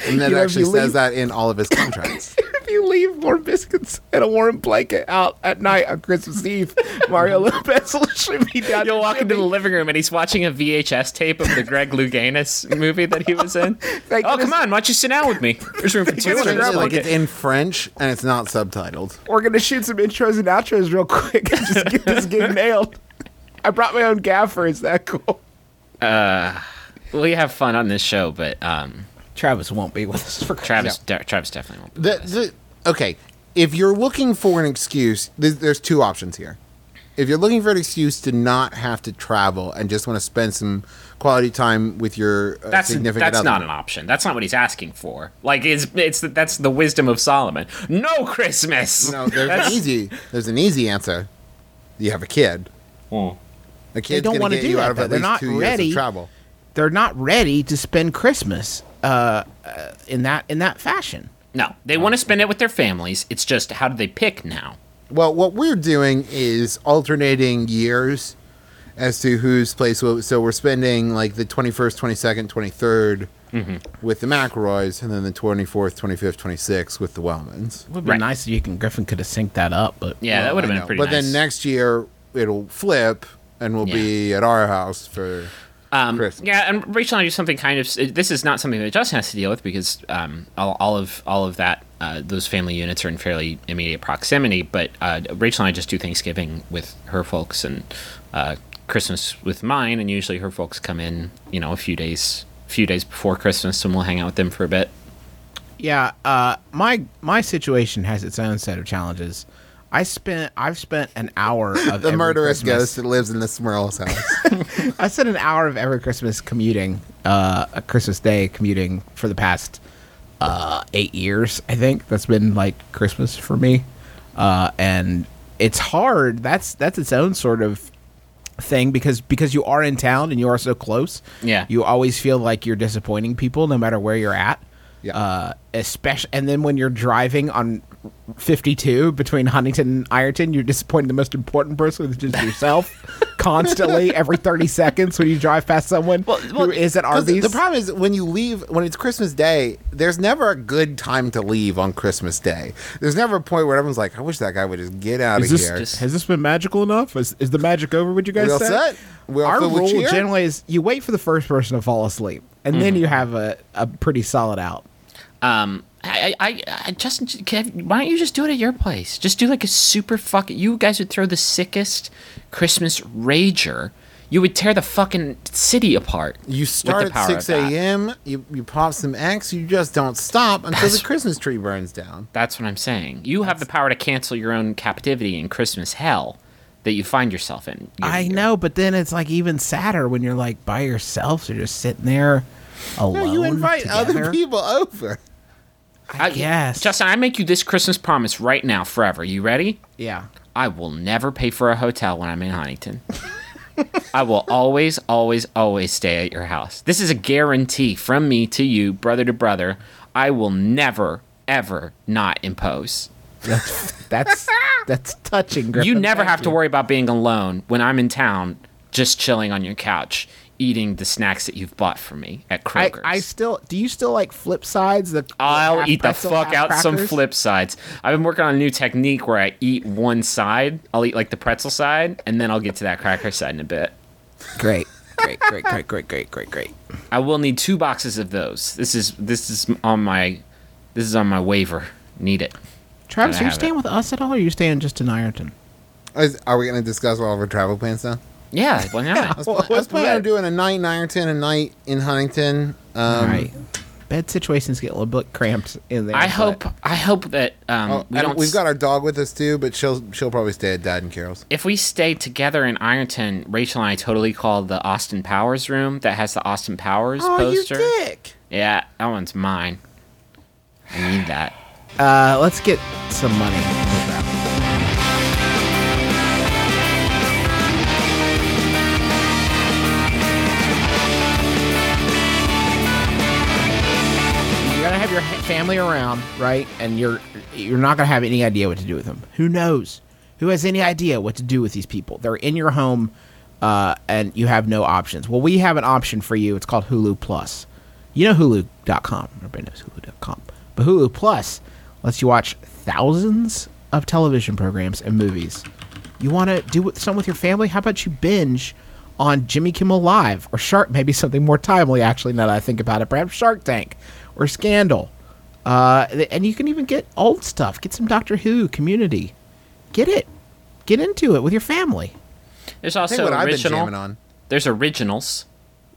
S2: And that
S1: You know,
S2: actually says
S1: leave-
S2: that in all of his *laughs* contracts.
S1: if you leave warm biscuits and a warm blanket out at night on Christmas Eve, Mario *laughs* Lopez will shoot me down.
S3: You'll walk into the living room and he's watching a VHS tape of the Greg Louganis movie that he was in. *laughs*
S1: Thank
S3: oh,
S1: goodness-
S3: come on, why don't you sit down with me? There's room for two. and
S1: for
S2: like it's in French and it's not subtitled.
S1: We're gonna shoot some intros and outros real quick and just get this game nailed. I brought my own gaffer. Is that cool?
S3: we have fun on this show, but um,
S1: Travis won't be with us for
S3: Travis, de- Travis definitely won't. Be.
S2: The, the, okay, if you're looking for an excuse, there's, there's two options here. If you're looking for an excuse to not have to travel and just want to spend some quality time with your uh,
S3: That's
S2: significant
S3: that's
S2: other,
S3: not an option. That's not what he's asking for. Like it's it's that's the wisdom of Solomon. No Christmas.
S2: No, there's an easy. There's an easy answer. You have a kid. A kid's
S1: don't wanna do that,
S2: out of
S1: though.
S2: at
S1: They're not ready.
S2: of travel.
S1: They're not ready to spend Christmas uh, uh, in that in that fashion.
S3: No, they want to spend it with their families. It's just how do they pick now?
S2: Well, what we're doing is alternating years as to whose place. Will, so we're spending like the 21st, 22nd, 23rd
S1: Mm-hmm.
S2: with the McElroys, and then the 24th, 25th, 26th with the Wellmans.
S1: It Would be
S3: Right.
S1: nice if you and Griffin could have synced that up, but
S3: Yeah, that would have
S2: I
S3: been
S2: know.
S3: pretty
S2: But
S3: nice.
S2: then next year it'll flip, and we'll be at our house for
S3: Um,
S2: Christmas.
S3: yeah, and Rachel and I do something kind of. This is not something that Justin has to deal with because um, all, all of all of that uh, those family units are in fairly immediate proximity. But uh, Rachel and I just do Thanksgiving with her folks and uh, Christmas with mine, and usually her folks come in, you know, a few days few days before Christmas, and we'll hang out with them for a bit.
S1: Yeah, uh, my my situation has its own set of challenges. I spent I've spent an hour *laughs* of
S2: the
S1: every
S2: murderous
S1: Christmas-
S2: ghost that lives in the Smurl's house. *laughs*
S1: I spent an hour of every Christmas commuting, uh, a Christmas Day commuting for the past uh, eight years. I think that's been like Christmas for me, uh, and it's hard. That's that's its own sort of thing because because you are in town and you are so close.
S3: Yeah.
S1: you always feel like you're disappointing people no matter where you're at.
S2: Yeah.
S1: Uh, especially, and then when you're driving on 52 between Huntington and Ironton, you're disappointing the most important person, which is yourself, *laughs* constantly every 30 seconds when you drive past someone who is at
S2: 'Cause
S1: Arby's.
S2: The problem is when you leave when it's Christmas Day, there's never a good time to leave on Christmas Day. There's never a point where everyone's like, "I wish that guy would just get out
S1: Is
S2: of
S1: this,
S2: here."
S3: just-
S1: has this been magical enough? Is, is the magic over? Would you guys
S2: We all
S1: say?
S2: set? We all
S1: Our rule generally is you wait for the first person to fall asleep, and then
S2: Mm-hmm.
S1: you have a, a pretty solid out.
S3: Um, I, I, I just, Kev, why don't you just do it at your place? Just do like a super fucking. You guys would throw the sickest Christmas rager. You would tear the fucking city apart.
S2: You start at six a.m. You you pop some X. You just don't stop until
S3: That's-
S2: the Christmas tree burns down.
S3: That's what I'm saying. You have the power to cancel your own captivity in Christmas hell that you find yourself in. year
S1: I
S3: year.
S1: know, but then it's like even sadder when you're like by yourself, You're just sitting there alone.
S2: No, you invite other people over.
S3: I
S1: guess.
S3: Justin, I make you this Christmas promise right now, forever. You ready?
S1: Yeah.
S3: I will never pay for a hotel when I'm in Huntington. *laughs* I will always, always, always stay at your house. This is a guarantee from me to you, brother to brother. I will never, ever not impose.
S1: That's that's that's touching. Griffin.
S3: You never
S1: Thank
S3: have to worry about being alone when I'm in town, just chilling on your couch, eating the snacks that you've bought for me at
S1: I,
S3: Kroger's.
S1: I still. Do you still like flip sides? The
S3: I'll
S1: half
S3: eat the fuck
S1: half
S3: out some flip sides. I've been working on a new technique where I eat one side. I'll eat like the pretzel side, and then I'll get to that cracker side in a bit.
S1: Great, great, great, great, great, great, great, great.
S3: I will need two boxes of those. This is this is on my this is on my waiver. Need it.
S1: Travis, are you staying
S3: it.
S1: with us at all, or are you staying just in Ironton?
S2: Is, are we going to discuss all of our travel plans now?
S3: Yeah, why not?
S2: I was, I was planning on doing a night in Ironton, a night in Huntington. Um,
S1: all right. Bed situations get a little bit cramped in there.
S3: I hope I hope that um,
S2: Oh,
S3: we don't
S2: we've
S3: s-
S2: got our dog with us too, but she'll she'll probably stay at Dad and Carol's.
S3: if we stay together in Ironton, Rachel and I totally call the Austin Powers room that has the Austin Powers
S2: Oh,
S3: poster.
S2: dick!
S3: Yeah, that one's mine. I need that.
S1: Uh, let's get some money. Family around, right? And you're you're not gonna have any idea what to do with them. Who knows? Who has any idea what to do with these people? They're in your home, uh, and you have no options. Well, we have an option for you. It's called Hulu Plus. You know Hulu.com. Everybody knows Hulu.com. But Hulu Plus lets you watch thousands of television programs and movies. You want to do something with your family? How about you binge on Jimmy Kimmel Live or Shark? Maybe something more timely, actually, now that I think about it. Perhaps Shark Tank or Scandal. Uh, and you can even get old stuff. Get some Doctor Who, Community. Get it. Get into it with your family.
S3: There's also
S2: what I've been
S3: original.
S2: on.
S3: There's originals,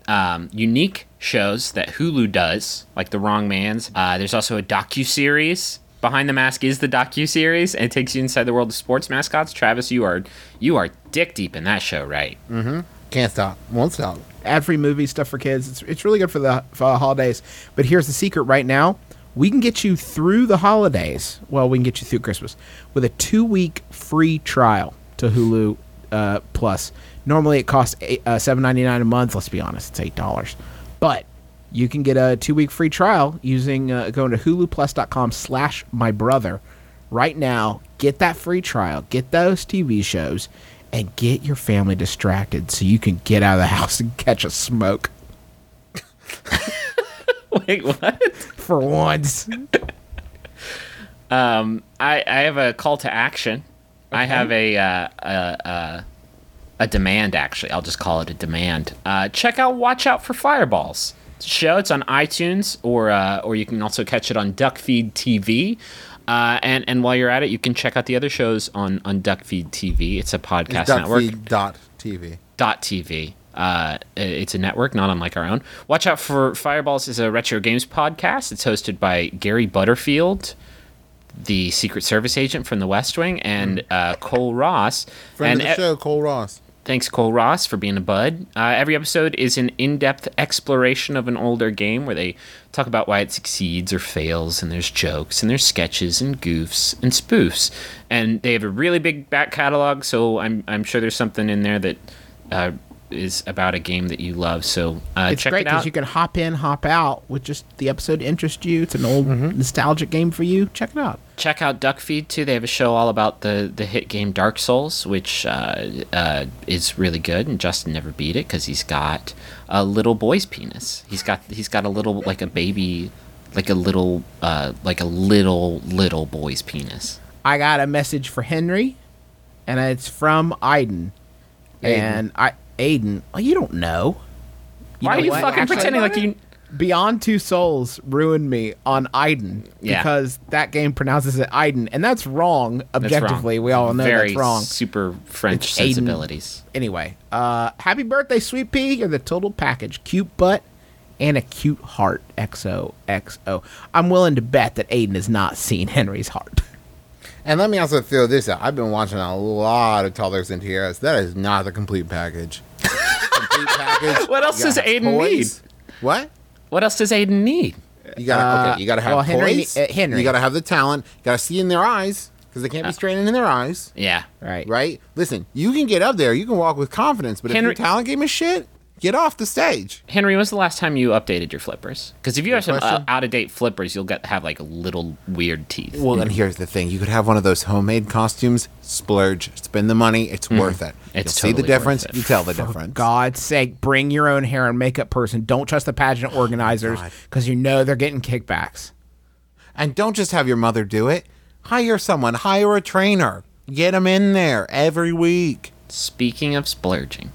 S3: um, unique shows that Hulu does, like The Wrong Man's. Uh, there's also a docu series. Behind the Mask is the docu series, and it takes you inside the world of sports mascots. Travis, you are you are dick deep in that show, right? Mm-hmm.
S2: Can't stop, won't stop.
S1: ad-free movie stuff for kids. It's, it's really good for the, for the holidays. But here's the secret right now. We can get you through the holidays. Well, we can get you through Christmas with a two-week free trial to Hulu uh, Plus. Normally it costs uh, seven ninety nine a month. Let's be honest, it's eight dollars. But you can get a two-week free trial using uh, going to huluplus.com slash my brother right now. Get that free trial. Get those TV shows. And get your family distracted so you can get out of the house and catch a smoke *laughs* *laughs*
S3: Wait, what?
S1: for once.
S3: Um, I I have a call to action. I have a uh, a, a a demand. Actually, I'll just call it a demand. Uh, check out Watch Out for Fireballs. It's a show. It's on iTunes, or uh, or you can also catch it on Duckfeed TV. Uh, and and while you're at it, you can check out the other shows on on Duckfeed TV. It's a podcast network.
S2: Duckfeed TV.
S3: Dot TV. Uh, it's a network, not unlike our own. Watch out for Fireballs is a retro games podcast. It's hosted by Gary Butterfield, the Secret Service agent from The West Wing, and uh, Cole Ross.
S2: Friend
S3: and
S2: of the show, Cole Ross.
S3: Thanks, Cole Ross, for being a bud. Uh, every episode is an in depth exploration of an older game where they talk about why it succeeds or fails, and there's jokes, and there's sketches, and goofs, and spoofs. And they have a really big back catalog, so I'm, I'm sure there's something in there that uh, is about a game that you love. So uh,
S1: It's great because
S3: out.
S1: you can hop in, hop out with just the episode interest you. It's an old nostalgic game for you. Check it out.
S3: check out Duck Feed too. They have a show all about the the hit game Dark Souls, which uh, uh, is really good. And Justin never beat it because he's got a little boy's penis. He's got he's got a little like a baby, like a little uh, like a little little boy's penis.
S1: I got a message for Henry, and it's from Aiden. And I Aiden, well, you don't know. You
S3: Why
S1: know
S3: are you
S1: what?
S3: fucking
S1: Actually,
S3: pretending like you?
S1: Beyond Two Souls ruined me on Aiden
S3: Yeah.
S1: because that game pronounces it Aiden, and that's wrong
S3: That's wrong.
S1: objectively. We all know
S3: Very
S1: that's wrong.
S3: Super French
S1: It's Aiden.
S3: sensibilities.
S1: Anyway, uh, happy birthday, Sweet Pea! You're the total package: cute butt and a cute heart. XOXO. I'm willing to bet that Aiden has not seen Henry's heart. *laughs*
S2: And let me also throw this out. I've been watching a lot of Toddlers and Tiaras. That is not the complete package. complete *laughs* package.
S3: What else does Aiden
S2: toys. What?
S3: What else does Aiden need?
S2: You gotta
S1: Uh,
S2: okay. You gotta have
S1: well, Henry-
S2: toys.
S1: uh, Henry.
S2: You gotta have the talent. You gotta see in their eyes because they can't be straining in their eyes.
S3: Yeah.
S1: Right.
S2: Right? Listen, you can get up there. You can walk with confidence. But
S3: Henry-
S2: if your talent game is shit, get off the stage.
S3: Henry, when's the last time you updated your flippers? Because if you have some uh, out of date flippers, you'll get have like little weird teeth.
S2: Well, and here's the thing: you could have one of those homemade costumes. Splurge, spend the money. It's worth it.
S3: Mm. It's
S2: You'll see the difference. You tell the difference.
S1: God's sake, bring your own hair and makeup person. Don't trust the pageant *sighs* organizers because you know they're getting kickbacks.
S2: And don't just have your mother do it. Hire someone. Hire a trainer. Get them in there every week.
S3: Speaking of splurging,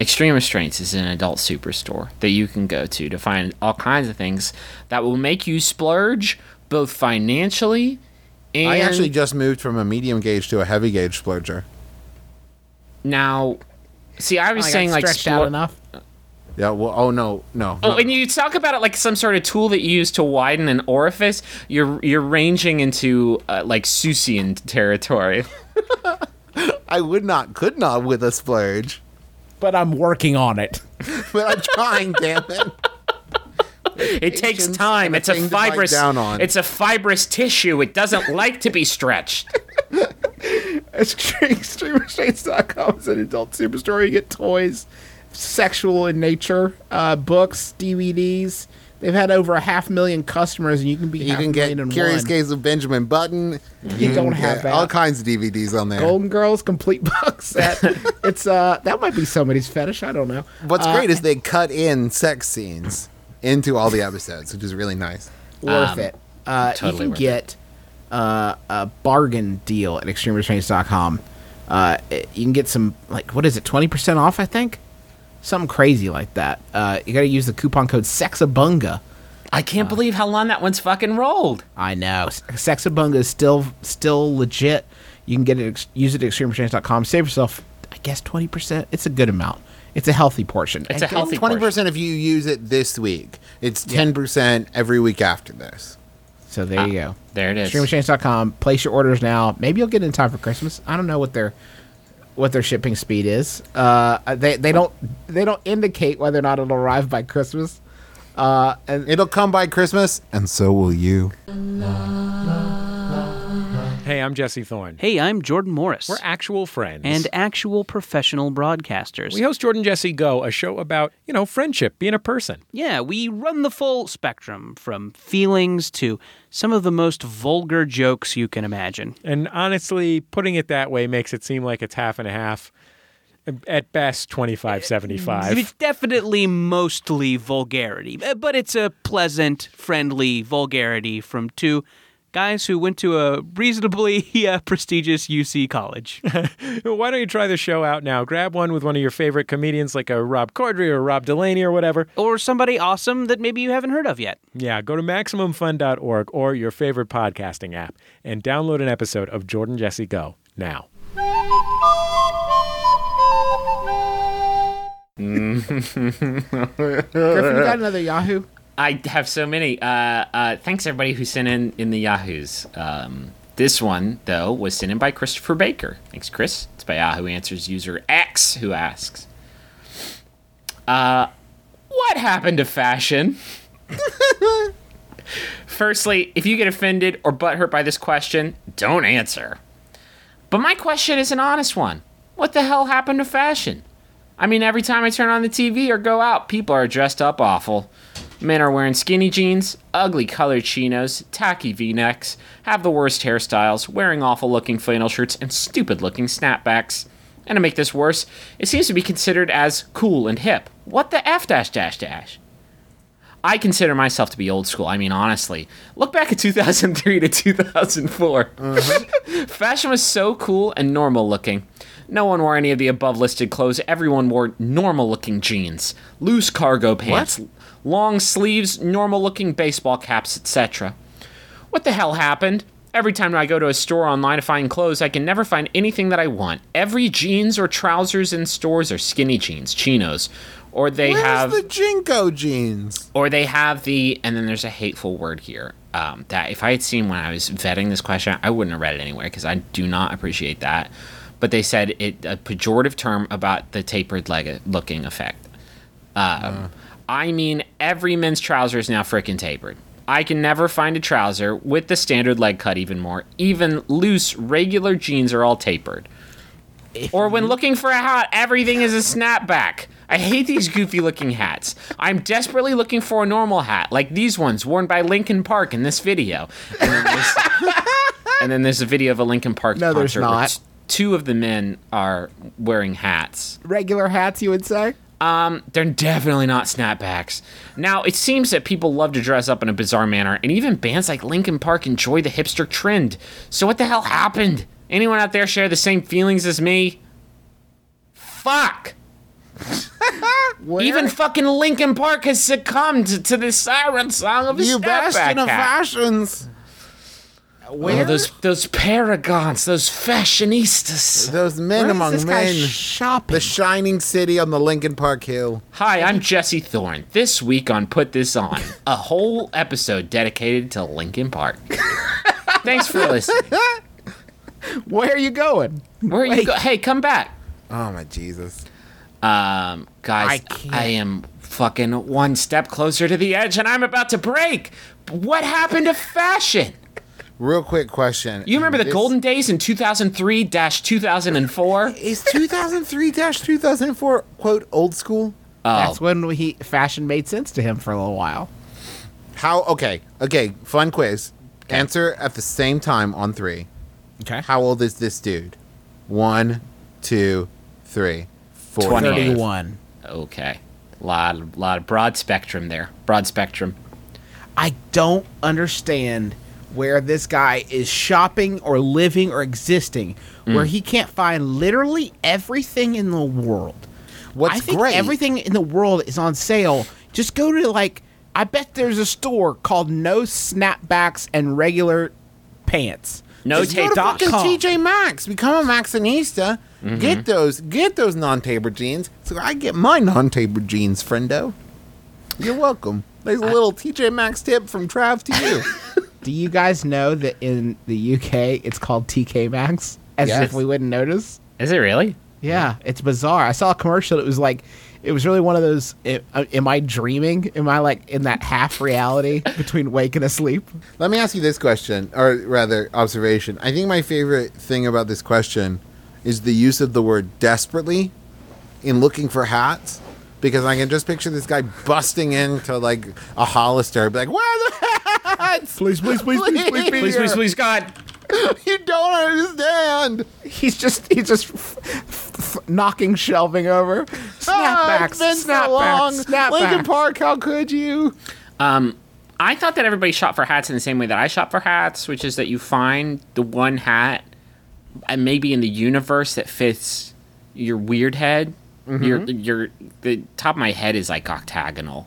S3: Extreme Restraints is an adult superstore that you can go to to find all kinds of things that will make you splurge both financially and
S2: I actually just moved from a medium gauge to a heavy gauge splurger.
S3: now. See, I was
S1: I got
S3: saying like
S1: stretched out
S3: splo-
S1: enough.
S2: Yeah. Well. Oh no. No.
S3: Oh,
S2: no.
S3: and you talk about it like some sort of tool that you use to widen an orifice. You're you're ranging into uh, like Susian territory. *laughs*
S2: I would not, could not with a splurge.
S1: But I'm working on it. *laughs*
S2: But I'm trying. damn it.
S3: It takes time. It's a
S2: thing to bite
S3: fibrous.
S2: down on.
S3: It's a fibrous tissue. It doesn't like to be stretched. *laughs*
S1: ExtremeRestraints.com is an adult superstore. You get toys, sexual in nature, uh, books, DVDs. They've had over a half million customers, and you can be
S2: You can get
S1: million
S2: Curious
S1: one.
S2: Case of Benjamin Button.
S1: You don't have
S2: get
S1: that.
S2: All kinds of DVDs on there.
S1: Golden Girls complete box set. *laughs* it's uh that might be somebody's fetish. I don't know.
S2: What's
S1: Uh,
S2: great is they cut in sex scenes into all the episodes, which is really nice.
S1: worth
S3: Um,
S1: it. Uh,
S3: totally
S1: you can
S3: worth
S1: get uh, a bargain deal at extremerestraints.com. Uh, you can get some like what is it, twenty percent off? I think something crazy like that. Uh, you got to use the coupon code Sexabunga.
S3: I can't believe how long that one's fucking rolled.
S1: I know Sexabunga is still still legit. You can get it, use it at extremerestraints.com. Save yourself, I guess, twenty percent. It's a good amount. It's a healthy portion.
S3: It's a healthy
S2: Twenty
S3: portion.
S2: percent if you use it this week. It's ten percent every week after this.
S1: So there you go.
S3: There it is.
S1: Extrememachines.com. Place your orders now. Maybe you'll get it in time for Christmas. I don't know what their what their shipping speed is. Uh, they they don't they don't indicate whether or not it'll arrive by Christmas. Uh, and
S2: It'll come by Christmas, and so will you.
S5: Hey, I'm Jesse Thorn.
S6: Hey, I'm Jordan Morris.
S5: We're actual friends.
S6: and actual professional broadcasters.
S5: we host Jordan Jesse Go, a show about, you know, friendship, being a person.
S6: yeah, we run the full spectrum from feelings to some of the most vulgar jokes you can imagine.
S5: And honestly, putting it that way makes it seem like it's half and a half. At best, 25 75.
S6: It's definitely mostly vulgarity, but it's a pleasant, friendly vulgarity from two guys who went to a reasonably *laughs* uh, prestigious UC college. *laughs*
S5: Why don't you try the show out now? Grab one with one of your favorite comedians like a Rob Corddry or Rob Delaney or whatever.
S6: or somebody awesome that maybe you haven't heard of yet.
S5: Yeah, go to MaximumFun.org or your favorite podcasting app and download an episode of Jordan Jesse Go now. *laughs*
S1: Griffin, you got another Yahoo?
S3: I have so many. Uh, uh, thanks everybody who sent in in the Yahoos. Um, this one though was sent in by Christopher Baker. Thanks, Chris. It's by Yahoo Answers user X who asks, uh, "What happened to fashion?" *laughs* Firstly, if you get offended or butthurt by this question, don't answer. But my question is an honest one. What the hell happened to fashion? I mean, every time I turn on the TV or go out, people are dressed up awful. Men are wearing skinny jeans, ugly colored chinos, tacky v necks, have the worst hairstyles, wearing awful looking flannel shirts, and stupid looking snapbacks. And to make this worse, it seems to be considered as cool and hip. What the F dash dash dash? I consider myself to be old school. I mean, honestly, look back at 2003 to 2004. *laughs* Fashion was so cool and normal looking. No one wore any of the above listed clothes. Everyone wore normal looking jeans, loose cargo pants, long sleeves, normal looking baseball caps, etc. What the hell happened? Every time I go to a store online to find clothes, I can never find anything that I want. Every jeans or trousers in stores are skinny jeans, chinos, or they
S2: Where's
S3: have
S2: the JNCO jeans?
S3: or they have the and then there's a hateful word here um, that if i had seen when i was vetting this question i wouldn't have read it anywhere because i do not appreciate that but they said it a pejorative term about the tapered leg looking effect um, i mean every men's trouser is now freaking tapered i can never find a trouser with the standard leg cut even more even loose regular jeans are all tapered or when looking for a hat, everything is a snapback. I hate these goofy looking hats. I'm desperately looking for a normal hat, like these ones worn by Linkin Park in this video. And then there's, *laughs* and then there's a video of a Linkin Park
S1: No, there's
S3: concert where
S1: not.
S3: two of the men are wearing hats.
S1: Regular hats, you would say?
S3: Um, they're definitely not snapbacks. Now, it seems that people love to dress up in a bizarre manner, and even bands like Linkin Park enjoy the hipster trend. So what the hell happened? Anyone out there share the same feelings as me? Fuck! *laughs* Even fucking Linkin Park has succumbed to the siren song of a
S2: You bastion of
S3: hat.
S2: Fashions.
S3: Oh, those those paragons, those fashionistas.
S2: Those men
S1: Where
S2: among men.
S1: shopping?
S2: The shining city on the Linkin Park Hill.
S3: Hi, I'm Jesse Thorn. This week on Put This On, a whole episode dedicated to Linkin Park. *laughs* Thanks for listening.
S1: Where are you going?
S3: Where are you
S1: Wait.
S3: go? Hey, come back.
S2: Oh my Jesus.
S3: Um, guys,
S1: I
S3: I, am fucking one step closer to the edge and I'm about to break. What happened to fashion?
S2: Real quick question.
S3: You remember the
S2: This-
S3: golden days in 2003 2004?
S2: Is 2003 2004 quote old school? Oh.
S1: That's when he fashion made sense to him for a little while.
S2: How? Okay. Okay. Fun quiz. Answer at the same time on three.
S1: Okay.
S2: How old is this dude? One, two, three, four.
S3: 28.
S1: 31.
S3: Okay. Lot, lot of broad spectrum there. Broad spectrum.
S1: I don't understand where this guy is shopping or living or existing where he can't find literally everything in the world.
S2: What's
S1: I think
S2: great?
S1: everything in the world is on sale. Just go to like I bet there's a store called No Snapbacks and Regular Pants.
S3: No
S2: Just go to. TJ Maxx. Become a Maxxinista.
S3: Mm-hmm.
S2: Get those. Get those non-tapered jeans. So I get my non-tapered jeans, friendo. You're welcome. There's a little TJ Maxx tip from Trav to you. *laughs*
S1: Do you guys know that in the UK it's called TK Maxx? As
S2: Yes.
S1: if we wouldn't notice.
S3: Is it really?
S1: Yeah, it's bizarre. I saw a commercial. It was like, it was really one of those. i- uh, Am I dreaming? Am I like in that half reality *laughs* between wake and asleep?
S2: Let me ask you this question, or rather, observation. I think my favorite thing about this question is the use of the word desperately in looking for hats. Because I can just picture this guy busting into like a Hollister, be like, "Where are the hats?
S1: Please, please, please, please, please,
S3: Please, please, please, God. *laughs*
S2: You don't understand."
S1: He's just, he's just f- f- f- knocking shelving over.
S2: Ah,
S1: Snapbacks,
S2: it's been so
S1: snapbacks,
S2: long.
S1: snapbacks.
S2: Linkin Park, how could you?
S3: Um, I thought that everybody shop for hats in the same way that I shop for hats, which is that you find the one hat, and maybe in the universe that fits your weird head. Your your the top of my head is like octagonal,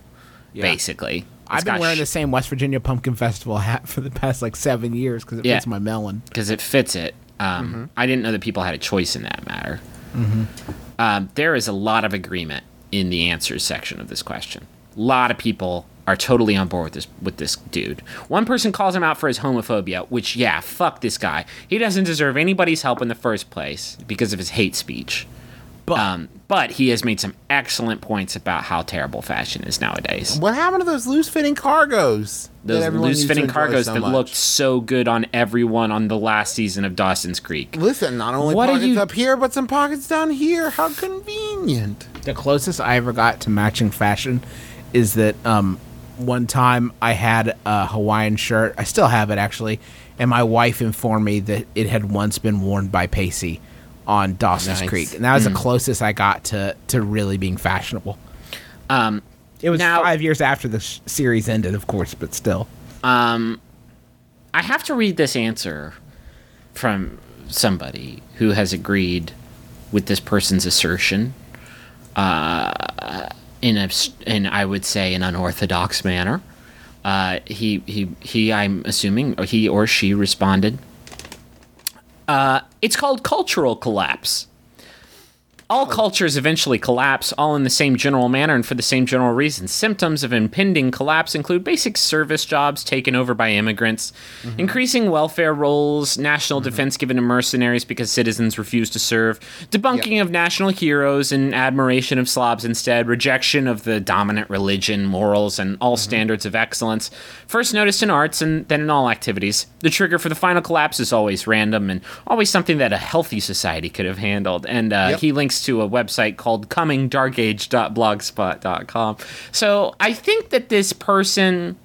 S3: basically.
S1: I've been wearing the same West Virginia Pumpkin Festival hat for the past like seven years because it
S3: Yeah.
S1: fits my melon.
S3: because it fits it. Um, I didn't know that people had a choice in that matter. Um, there is a lot of agreement in the answers section of this question. A lot of people are totally on board with this with this dude. One person calls him out for his homophobia, which yeah, fuck this guy. He doesn't deserve anybody's help in the first place because of his hate speech.
S1: But
S3: Um, but he has made some excellent points about how terrible fashion is nowadays.
S2: What happened to those loose fitting cargos? that
S3: Those
S2: everyone
S3: loose fitting cargos
S2: so
S3: that
S2: much?
S3: looked so good on everyone on the last season of Dawson's Creek.
S2: Listen, not only
S3: What are
S2: pockets
S3: you-
S2: up here, but some pockets down here. How convenient.
S1: the closest I ever got to matching fashion is that um, one time I had a Hawaiian shirt. I still have it actually, and my wife informed me that it had once been worn by Pacey on Dawson's
S2: Nice.
S1: Creek, and that was the closest I got to to really being fashionable.
S3: Um,
S1: It was
S3: Now-
S1: five years after the sh- series ended, of course, but still.
S3: I have to read this answer from somebody who has agreed with this person's assertion uh, in a in I would say an unorthodox manner. Uh, he he he. I'm assuming he or she responded. Uh, it's called cultural collapse. All oh. cultures eventually collapse, all in the same general manner and for the same general reasons. Symptoms of impending collapse include basic service jobs taken over by immigrants, mm-hmm. increasing welfare rolls, national mm-hmm. defense given to mercenaries because citizens refuse to serve, debunking of national heroes and admiration of slobs instead, rejection of the dominant religion, morals, and all mm-hmm. standards of excellence, first noticed in arts and then in all activities. The trigger for the final collapse is always random and always something that a healthy society could have handled. And uh,
S2: Yep.
S3: he links to a website called comingdarkage.blogspot.com. So I think that this person,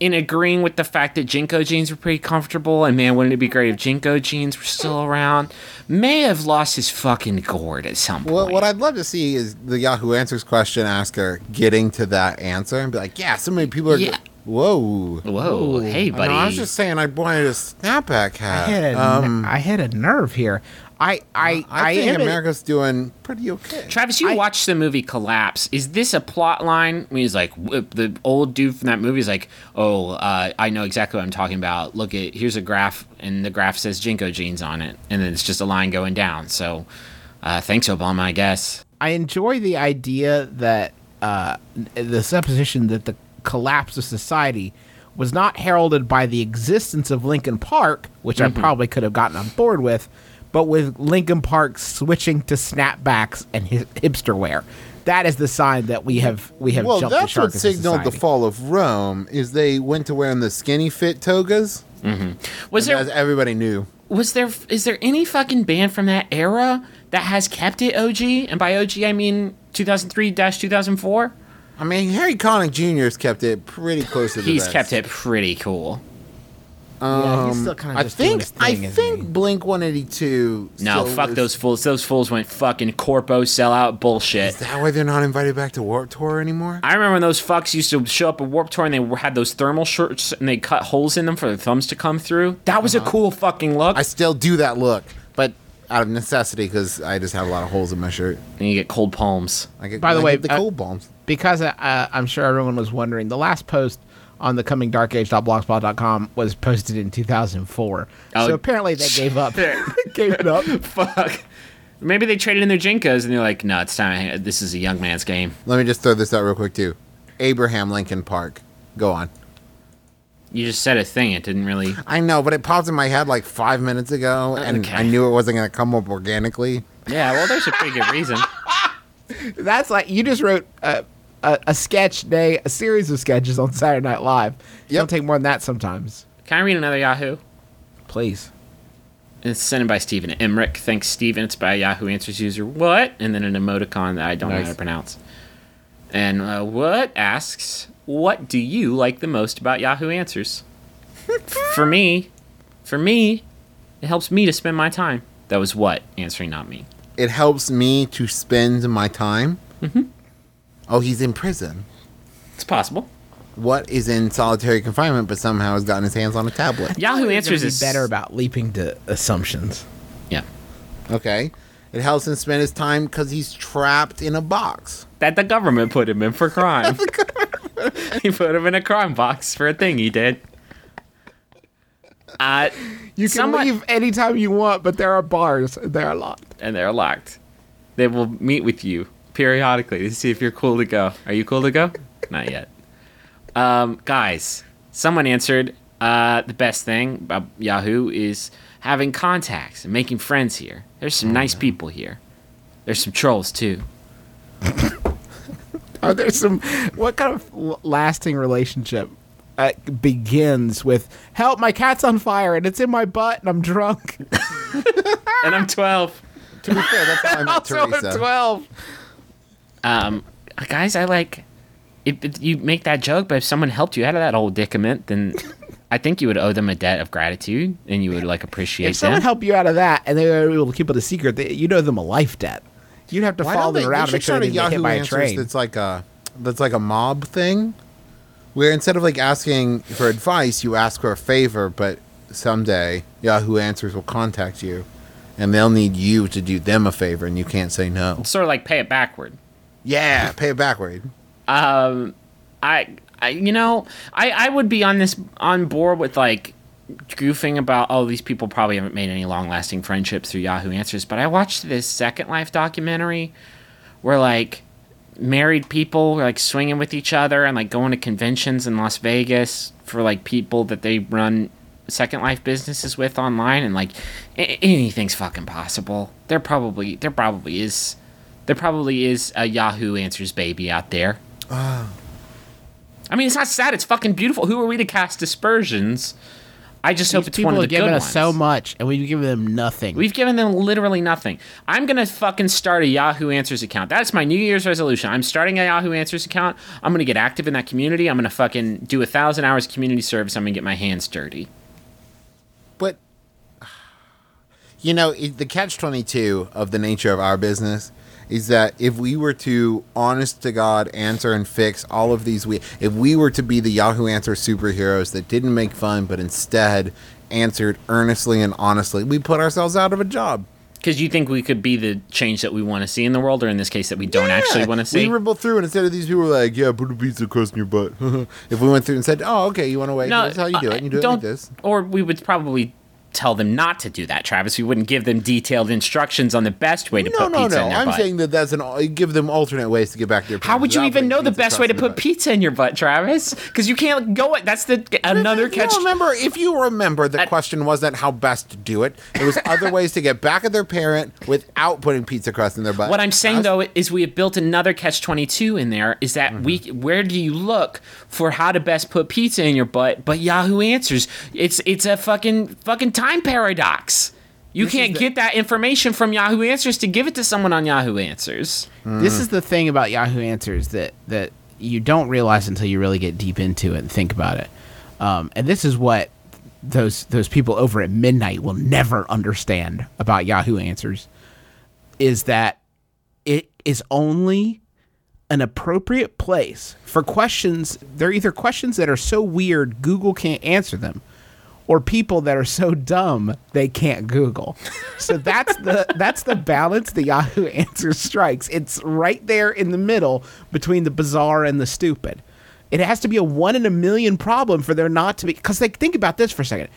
S3: in agreeing with the fact that JNCO jeans were pretty comfortable, and man, wouldn't it be great if JNCO jeans were still around, may have lost his fucking gourd at some point.
S2: Well, what I'd love to see is the Yahoo Answers question asker getting to that answer and be like, yeah, so many people are.
S3: Yeah.
S2: Whoa.
S3: Whoa, hey,
S2: No,
S3: buddy.
S2: I was just saying I wanted a snapback hat.
S1: I hit a,
S2: um,
S1: I hit a nerve here. I I
S2: I, think
S1: am in-
S2: America's doing pretty okay.
S3: Travis, you
S1: I-
S3: watched the movie Collapse. Is this a plot line? I mean, he's like the old dude from that movie is like, "Oh, uh, I know exactly what I'm talking about. Look at here's a graph, and the graph says JNCO jeans on it, and then it's just a line going down." So, uh, thanks, Obama. I guess.
S1: I enjoy the idea that uh, the supposition that the collapse of society was not heralded by the existence of Linkin Park, which I probably could have gotten on board with, but with Linkin Park switching to snapbacks and hipster wear. That is the sign that we have we have
S2: Well,
S1: jumped the
S2: that's
S1: shark
S2: what
S1: as a
S2: signaled the fall of Rome. Is they went to wearing the skinny fit togas. Mm-hmm.
S3: Was
S2: As
S3: there
S2: everybody knew.
S3: was there is there any fucking band from that era that has kept it OG? And by OG, I mean 2003 2004.
S2: I mean, Harry Connick Jr. has kept it pretty close to the
S3: He's
S2: vest.
S3: kept it pretty cool.
S1: Yeah, he's still kind of
S2: I think
S1: his
S2: I think
S1: he?
S2: Blink 182.
S3: No,
S2: still
S3: fuck
S2: is-
S3: those fools. Those fools went fucking corpo sellout bullshit.
S2: Is that why they're not invited back to Warped Tour anymore?
S3: I remember when those fucks used to show up at Warped Tour and they had those thermal shirts and they cut holes in them for their thumbs to come through. That was a cool fucking look.
S2: I still do that look, but out of necessity because I just have a lot of holes in my shirt.
S3: and you get cold palms.
S2: I get,
S1: By the
S2: I
S1: way,
S2: get the
S1: uh,
S2: cold palms.
S1: because uh, I'm sure everyone was wondering, the last post on the coming dark comingdarkage.blogspot.com was posted in 2004.
S3: Oh.
S1: so apparently they gave up. *laughs* gave it up. *laughs*
S3: Fuck. Maybe they traded in their JNCOs and they're like, no, it's time. This is a young man's game.
S2: Let me just throw this out real quick too. Abraham Lincoln Park. Go on.
S3: You just said a thing. It didn't really.
S2: I know, but it popped in my head like five minutes ago, and
S3: Okay.
S2: I knew it wasn't going to come up organically.
S3: Yeah, well, there's a pretty good reason. *laughs*
S1: That's like you just wrote a, a, a sketch day, a series of sketches on Saturday Night Live.
S2: Yep.
S1: Don't take more than that sometimes.
S3: Can I read another Yahoo?
S1: Please.
S3: It's sent in by Stephen Emmerich. Thanks, Stephen. It's by Yahoo Answers user what? And then an emoticon that I don't know how to pronounce. And uh, what asks, what do you like the most about Yahoo Answers? *laughs* for me, for me, it helps me to spend my time. That was what answering, not me.
S2: It helps me to spend my time. Mm-hmm. Oh, he's in prison.
S3: It's possible.
S2: What is in solitary confinement, but somehow has gotten his hands on a tablet?
S3: Yahoo
S1: Gonna
S3: Answers
S1: be
S3: is
S1: better about leaping to assumptions.
S3: Yeah,
S2: Okay. It helps him spend his time because he's trapped in a box.
S3: that the government put him in for crime. *laughs* he put him in a crime box for a thing he did. Uh,
S1: You can
S3: Someone-
S1: leave anytime you want, but there are bars. and They are locked.
S3: and they're locked. They will meet with you periodically to see if you're cool to go. Are you cool to go? Not yet. Um, guys, someone answered uh, the best thing about Yahoo is having contacts and making friends here. There's some nice people here. There's some trolls too. *laughs*
S1: Are there some? What kind of lasting relationship uh, begins with "Help! My cat's on fire and it's in my butt and I'm drunk." *laughs*
S3: And I'm 12.
S2: To be fair, that's how I *laughs* met
S1: also at
S2: Teresa.
S1: twelve.
S3: Um, guys, I like. If, if you make that joke, but if someone helped you out of that old dicament, then I think you would owe them a debt of gratitude, and you would like appreciate
S1: If someone
S3: them.
S1: helped you out of that and they were able to keep it a secret, they, you'd owe them a life debt. You'd have to
S2: Why
S1: follow
S2: don't they,
S1: them around
S2: they
S1: and
S2: should
S1: make sure
S2: start
S1: they
S2: a
S1: didn't get hit
S2: Yahoo
S1: by a
S2: Answers
S1: train.
S2: that's like a that's like a mob thing, where instead of like asking for advice, you ask for a favor, but someday Yahoo Answers will contact you, and they'll need you to do them a favor, and you can't say no.
S3: Sort of like pay it backward.
S2: Yeah, pay it backward.
S3: Um, I, I, you know, I, I would be on this on board with like goofing about oh these people probably haven't made any long lasting friendships through Yahoo Answers, but I watched this Second Life documentary where like married people were like swinging with each other and like going to conventions in Las Vegas for like people that they run Second Life businesses with online and like anything's fucking possible. There probably there probably is there probably is a Yahoo Answers baby out there. Ah. I mean, it's not sad. It's fucking beautiful. Who are we to cast dispersions? I just hope it's
S1: people
S3: one of the good ones.
S1: People have given us so much, and we've given them nothing.
S3: We've given them literally nothing. I'm gonna fucking start a Yahoo Answers account. That's my New Year's resolution. I'm starting a Yahoo Answers account. I'm gonna get active in that community. I'm gonna fucking do a thousand hours of community service. I'm gonna get my hands dirty.
S2: But *sighs* you know, the catch twenty two of the nature of our business is that if we were to honest to God answer and fix all of these we if we were to be the Yahoo Answer superheroes that didn't make fun but instead answered earnestly and honestly, we put ourselves out of a job.
S3: Because you think we could be the change that we want to see in the world, or in this case, that we don't actually want to see.
S2: We ripple through, and instead of these people were like, "Yeah, put a pizza crust in your butt." *laughs* if we went through and said, "Oh, okay, you want to wait? is how you do it. And you do it like this."
S3: Or we would probably tell them not to do that, Travis. We wouldn't give them detailed instructions on the best way to
S2: No,
S3: put
S2: no,
S3: pizza
S2: no.
S3: in their
S2: I'm
S3: butt.
S2: saying that that's an give them alternate ways to get back to their.
S3: How would you even know the best way to put
S2: their
S3: pizza in your butt, Travis? Because you can't go it. That's the another
S2: you
S3: catch.
S2: remember, if you remember, the
S3: I-
S2: question wasn't how best to do it. It was other *laughs* ways to get back at their parent without putting pizza crust in their butt.
S3: What I'm saying though is we have built another catch 22 in there. Is that
S2: Mm-hmm.
S3: we where do you look for how to best put pizza in your butt? But Yahoo Answers. It's it's a fucking fucking time paradox. You can't
S2: the-
S3: get that information from Yahoo Answers to give it to someone on Yahoo Answers.
S1: This is the thing about Yahoo Answers that that you don't realize until you really get deep into it and think about it. Um, and this is what those those people over at midnight will never understand about Yahoo Answers is that it is only an appropriate place for questions. They're either questions that are so weird Google can't answer them, or people that are so dumb they can't Google. So that's the that's the balance the Yahoo answer strikes. It's right there in the middle between the bizarre and the stupid. It has to be a one in a million problem for there not to be because like think about this for a second.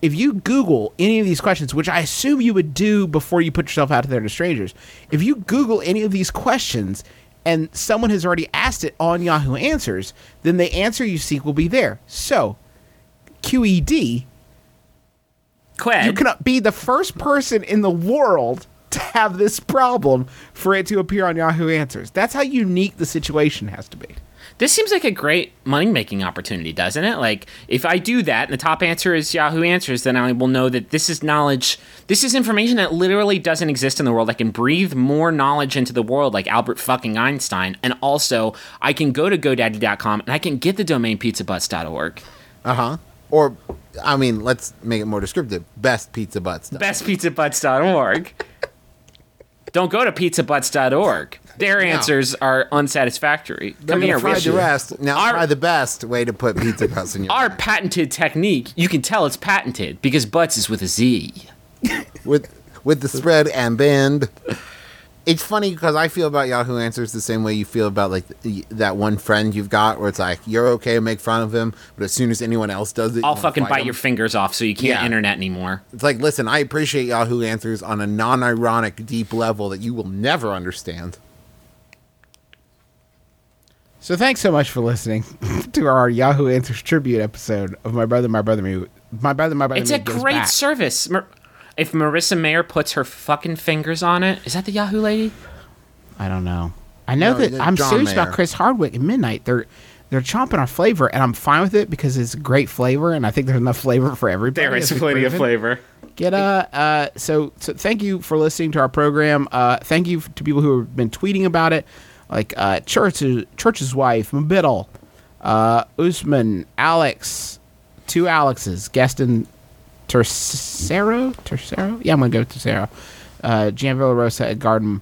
S1: If you Google any of these questions, which I assume you would do before you put yourself out there to strangers, if you Google any of these questions and someone has already asked it on Yahoo Answers, then the answer you seek will be there. So, QED, You cannot be the first person in the world to have this problem for it to appear on Yahoo Answers. That's how unique the situation has to be.
S3: This seems like a great money making opportunity, doesn't it? Like, if I do that and the top answer is Yahoo Answers, then I will know that this is knowledge, this is information that literally doesn't exist in the world. I can breathe more knowledge into the world, like Albert fucking Einstein. And also, I can go to GoDaddy.com and I can get the domain pizzabutts.org.
S2: Uh huh. Or, I mean, let's make it more descriptive. Best pizza butt stuff.
S3: Bestpizzabutts.org. *laughs* Don't go to pizzabutts.org. Their answers are unsatisfactory. Come
S2: They're
S3: here,
S2: try the rest. Now
S3: Our-
S2: try the best way to put pizza crust in your
S3: Our patented technique, you can tell it's patented because Butts is with a Z.
S2: with with the spread and bend. It's funny because I feel about Yahoo Answers the same way you feel about like the, that one friend you've got, where it's like you're okay to make fun of him, but as soon as anyone else does it,
S3: I'll
S2: wanna
S3: fucking bite
S2: him.
S3: your fingers off so you can't
S2: Yeah.
S3: internet anymore.
S2: It's like, listen, I appreciate Yahoo Answers on a non-ironic, deep level that you will never understand.
S1: So thanks so much for listening *laughs* to our Yahoo Answers tribute episode of My Brother, My Brother, Me. My Brother, My Brother,
S3: It's
S1: Me
S3: a great
S1: Back.
S3: service. Mer- if Marissa Mayer puts her fucking fingers on it, is that the Yahoo lady?
S1: I don't know. I know
S2: No,
S1: that I'm
S2: John
S1: serious
S2: Mayer.
S1: about Chris Hardwick and Midnight. They're they're chomping our flavor, and I'm fine with it because it's great flavor, and I think there's enough flavor for everybody.
S3: There is plenty of flavor.
S1: Get uh, uh so so thank you for listening to our program. Uh thank you to people who have been tweeting about it, like uh Church's Church's wife, Mabiddle, uh Usman, Alex, two Alexes, Gaston Tercero, Tercero? Yeah, I'm gonna go with Tercero. Uh Jan Villarosa at Garden,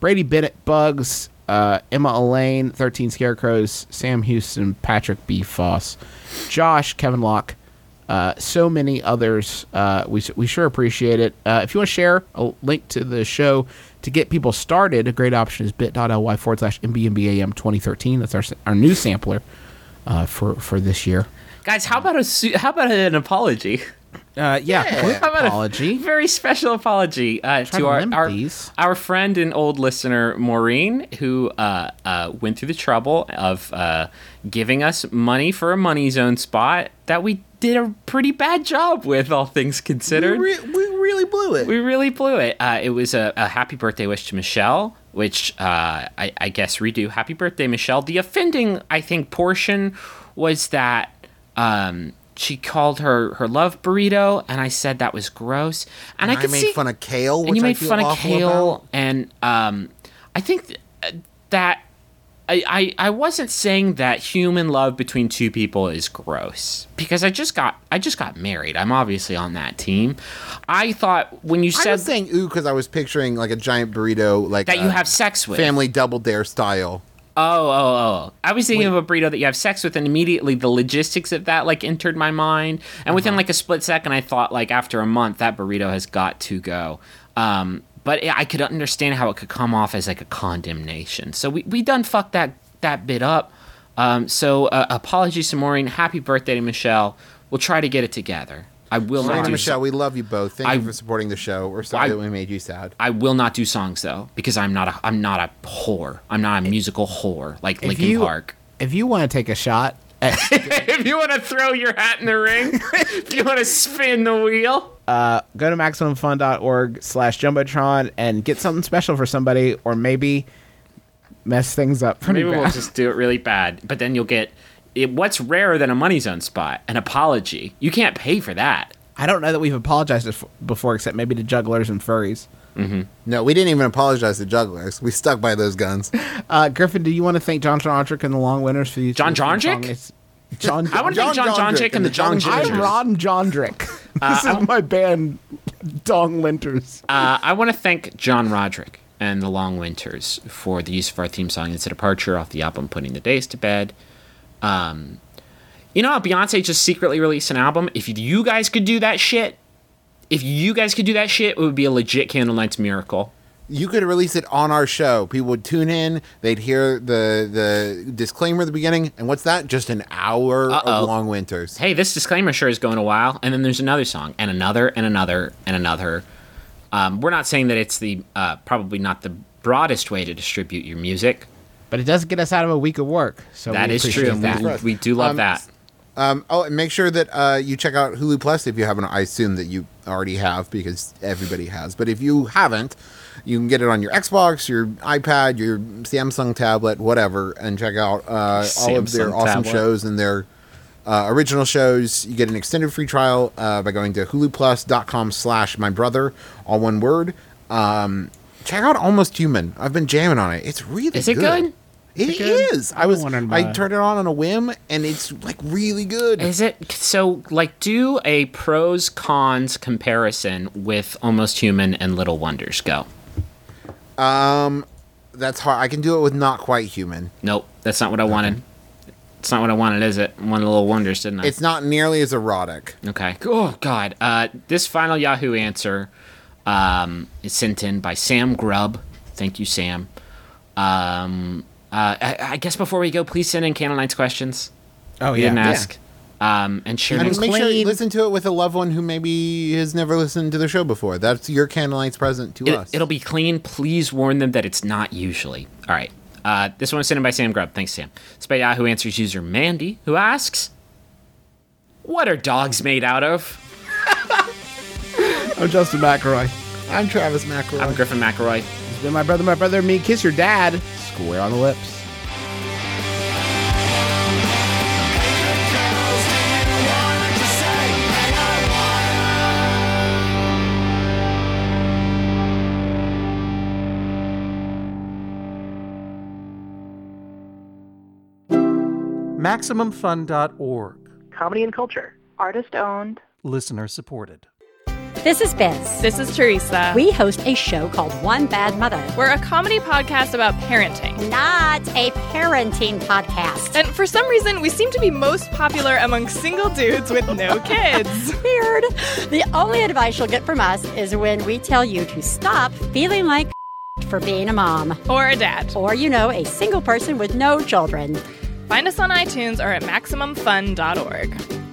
S1: Brady Bennett, Bugs, uh Emma Elaine, Thirteen Scarecrows, Sam Houston, Patrick B. Foss, Josh, Kevin Locke, uh, so many others. Uh, we, we sure appreciate it. Uh, if you want to share a link to the show to get people started, a great option is bit.ly forward slash mbmbam 2013. That's our, our new sampler uh, for, for this year.
S3: Guys, how about a how about an apology? *laughs*
S1: Uh, yeah, quick
S3: How about a
S1: apology.
S3: very special apology uh, to
S1: to
S3: our our,
S1: these.
S3: our friend and old listener Maureen, who uh, uh, went through the trouble of uh, giving us money for a money zone spot that we did a pretty bad job with, all things
S2: We,
S3: considered.
S2: re- we really blew it.
S3: We really blew it. Uh, it was a, a happy birthday wish to Michelle, which uh, I, I guess redo. Happy birthday, Michelle. The offending, I think, portion was that um, she called her her love burrito, and I said that was gross. And,
S2: And
S3: I
S2: I
S3: could
S2: made
S3: see,
S2: fun of kale,
S3: and you
S2: I
S3: made fun of kale,
S2: about.
S3: and um, I think th- uh, that. I, I, I wasn't saying that human love between two people is gross because I just got I just got married. I'm obviously on that team. I thought when you
S2: I
S3: said
S2: was saying ooh because I was picturing like a giant burrito, like
S3: that you have sex with.
S2: family double dare style.
S3: Oh, oh, oh. I was thinking of a burrito that you have sex with, and immediately the logistics of that like entered my mind. And within
S2: Uh-huh.
S3: like a split second, I thought like after a month that burrito has got to go. Um, but I could understand how it could come off as like a condemnation. So we we done fucked that that bit up. Um, so uh, apologies to Maureen. Happy birthday to Michelle. We'll try to get it together. I will not do
S2: Michelle, we love you both. Thank
S3: I-
S2: you for supporting the show. We're sorry
S3: I-
S2: that we made you sad.
S3: I will not do songs though because I'm not a I'm not a whore. I'm not a musical whore like
S1: If
S3: Linkin
S1: you-
S3: Park.
S1: If you want to take a shot at *laughs*
S3: if you want to throw your hat in the ring, if you want to spin the wheel, uh,
S1: go to maximumfun.org slash jumbotron and get something special for somebody or maybe mess things up pretty
S3: maybe
S1: bad.
S3: we'll just do it really bad. But then you'll get it, what's rarer than a money zone spot? An apology. You can't pay for that.
S1: I don't know that we've apologized before except maybe to jugglers and furries.
S2: No, we didn't even apologize to jugglers. We stuck by those guns. *laughs*
S1: Uh, Griffin, do you want to thank John Jondrick and the Long Winners for these?
S3: John
S1: for
S3: Jondrick?
S1: song? John.
S3: I want to thank John
S2: Jondrick
S3: Jondrick and the John
S2: John
S1: I'm Ron Jondrick. *laughs* *laughs* this is my band, Dong Linters.
S3: Uh, I want to thank John Roderick and the Long Winters for the use of our theme song. It's a departure off the album Putting the Days to Bed. Um, you know how Beyonce just secretly released an album? If you guys could do that shit, if you guys could do that shit, it would be a legit Candlenight's miracle.
S2: You could release it on our show. People would tune in. They'd hear the the disclaimer at the beginning, and what's that? Just an hour
S3: Uh-oh.
S2: of long winters.
S3: Hey, this disclaimer sure is going a while, and then there's another song, and another, and another, and another. Um, we're not saying that it's the uh, probably not the broadest way to distribute your music.
S1: But it does get us out of a week of work. So
S3: That
S1: we
S3: is
S1: appreciate
S3: true, and
S1: that.
S3: we, we do love
S2: Um,
S3: that.
S2: Um, oh, and make sure that uh, you check out Hulu Plus if you haven't. I assume that you already have because everybody has. But if you haven't, you can get it on your Xbox, your iPad, your Samsung tablet, whatever, and check out uh, all of their awesome
S3: tablet.
S2: shows and their uh, original shows. You get an extended free trial uh, by going to huluplus.com slash my brother, all one word. Um, check out Almost Human. I've been jamming on it. It's really
S3: Is it good?
S2: It
S1: good?
S2: is. I was.
S1: wondering
S2: I turned it on on a whim, and it's like really good.
S3: Is it so? Like, do a pros cons comparison with Almost Human and Little Wonders. Go.
S2: Um, that's hard. I can do it with not quite human.
S3: Nope, that's not what I wanted. It's not what I wanted, is it? One of Little Wonders, didn't I?
S2: It's not nearly as erotic.
S3: Okay. Oh God. Uh, this final Yahoo answer um, is sent in by Sam Grubb. Thank you, Sam. Um, uh, I, I guess before we go, please send in Candlenights questions.
S1: Oh
S3: You
S1: yeah.
S3: didn't
S1: yeah.
S3: ask. Um, and share
S2: And make sure you listen to it with a loved one who maybe has never listened to the show before. That's your candlelight's present to
S3: It,
S2: us.
S3: it'll be clean. Please warn them that it's not usually. All right. Uh, this one was sent in by Sam Grubb. Thanks, Sam. It's by Yahoo Answers user Mandy, who asks, "What are dogs made out of?"
S1: I'm Justin McElroy.
S2: I'm Travis McElroy.
S3: I'm Griffin McElroy.
S1: It's been my brother, my brother, and me. Kiss your dad. Square on the lips.
S7: MaximumFun.org.
S8: Comedy and culture. Artist owned.
S7: Listener supported.
S9: This is Biz.
S10: This is Teresa.
S9: We host a show called One Bad Mother.
S10: We're a comedy podcast about parenting.
S9: Not a parenting podcast.
S10: And for some reason, we seem to be most popular among single dudes with no *laughs* kids.
S9: Weird. The only advice you'll get from us is when we tell you to stop feeling like *laughs* for being a mom.
S10: Or a dad.
S9: Or, you know, a single person with no children.
S10: Find us on iTunes or at MaximumFun.org.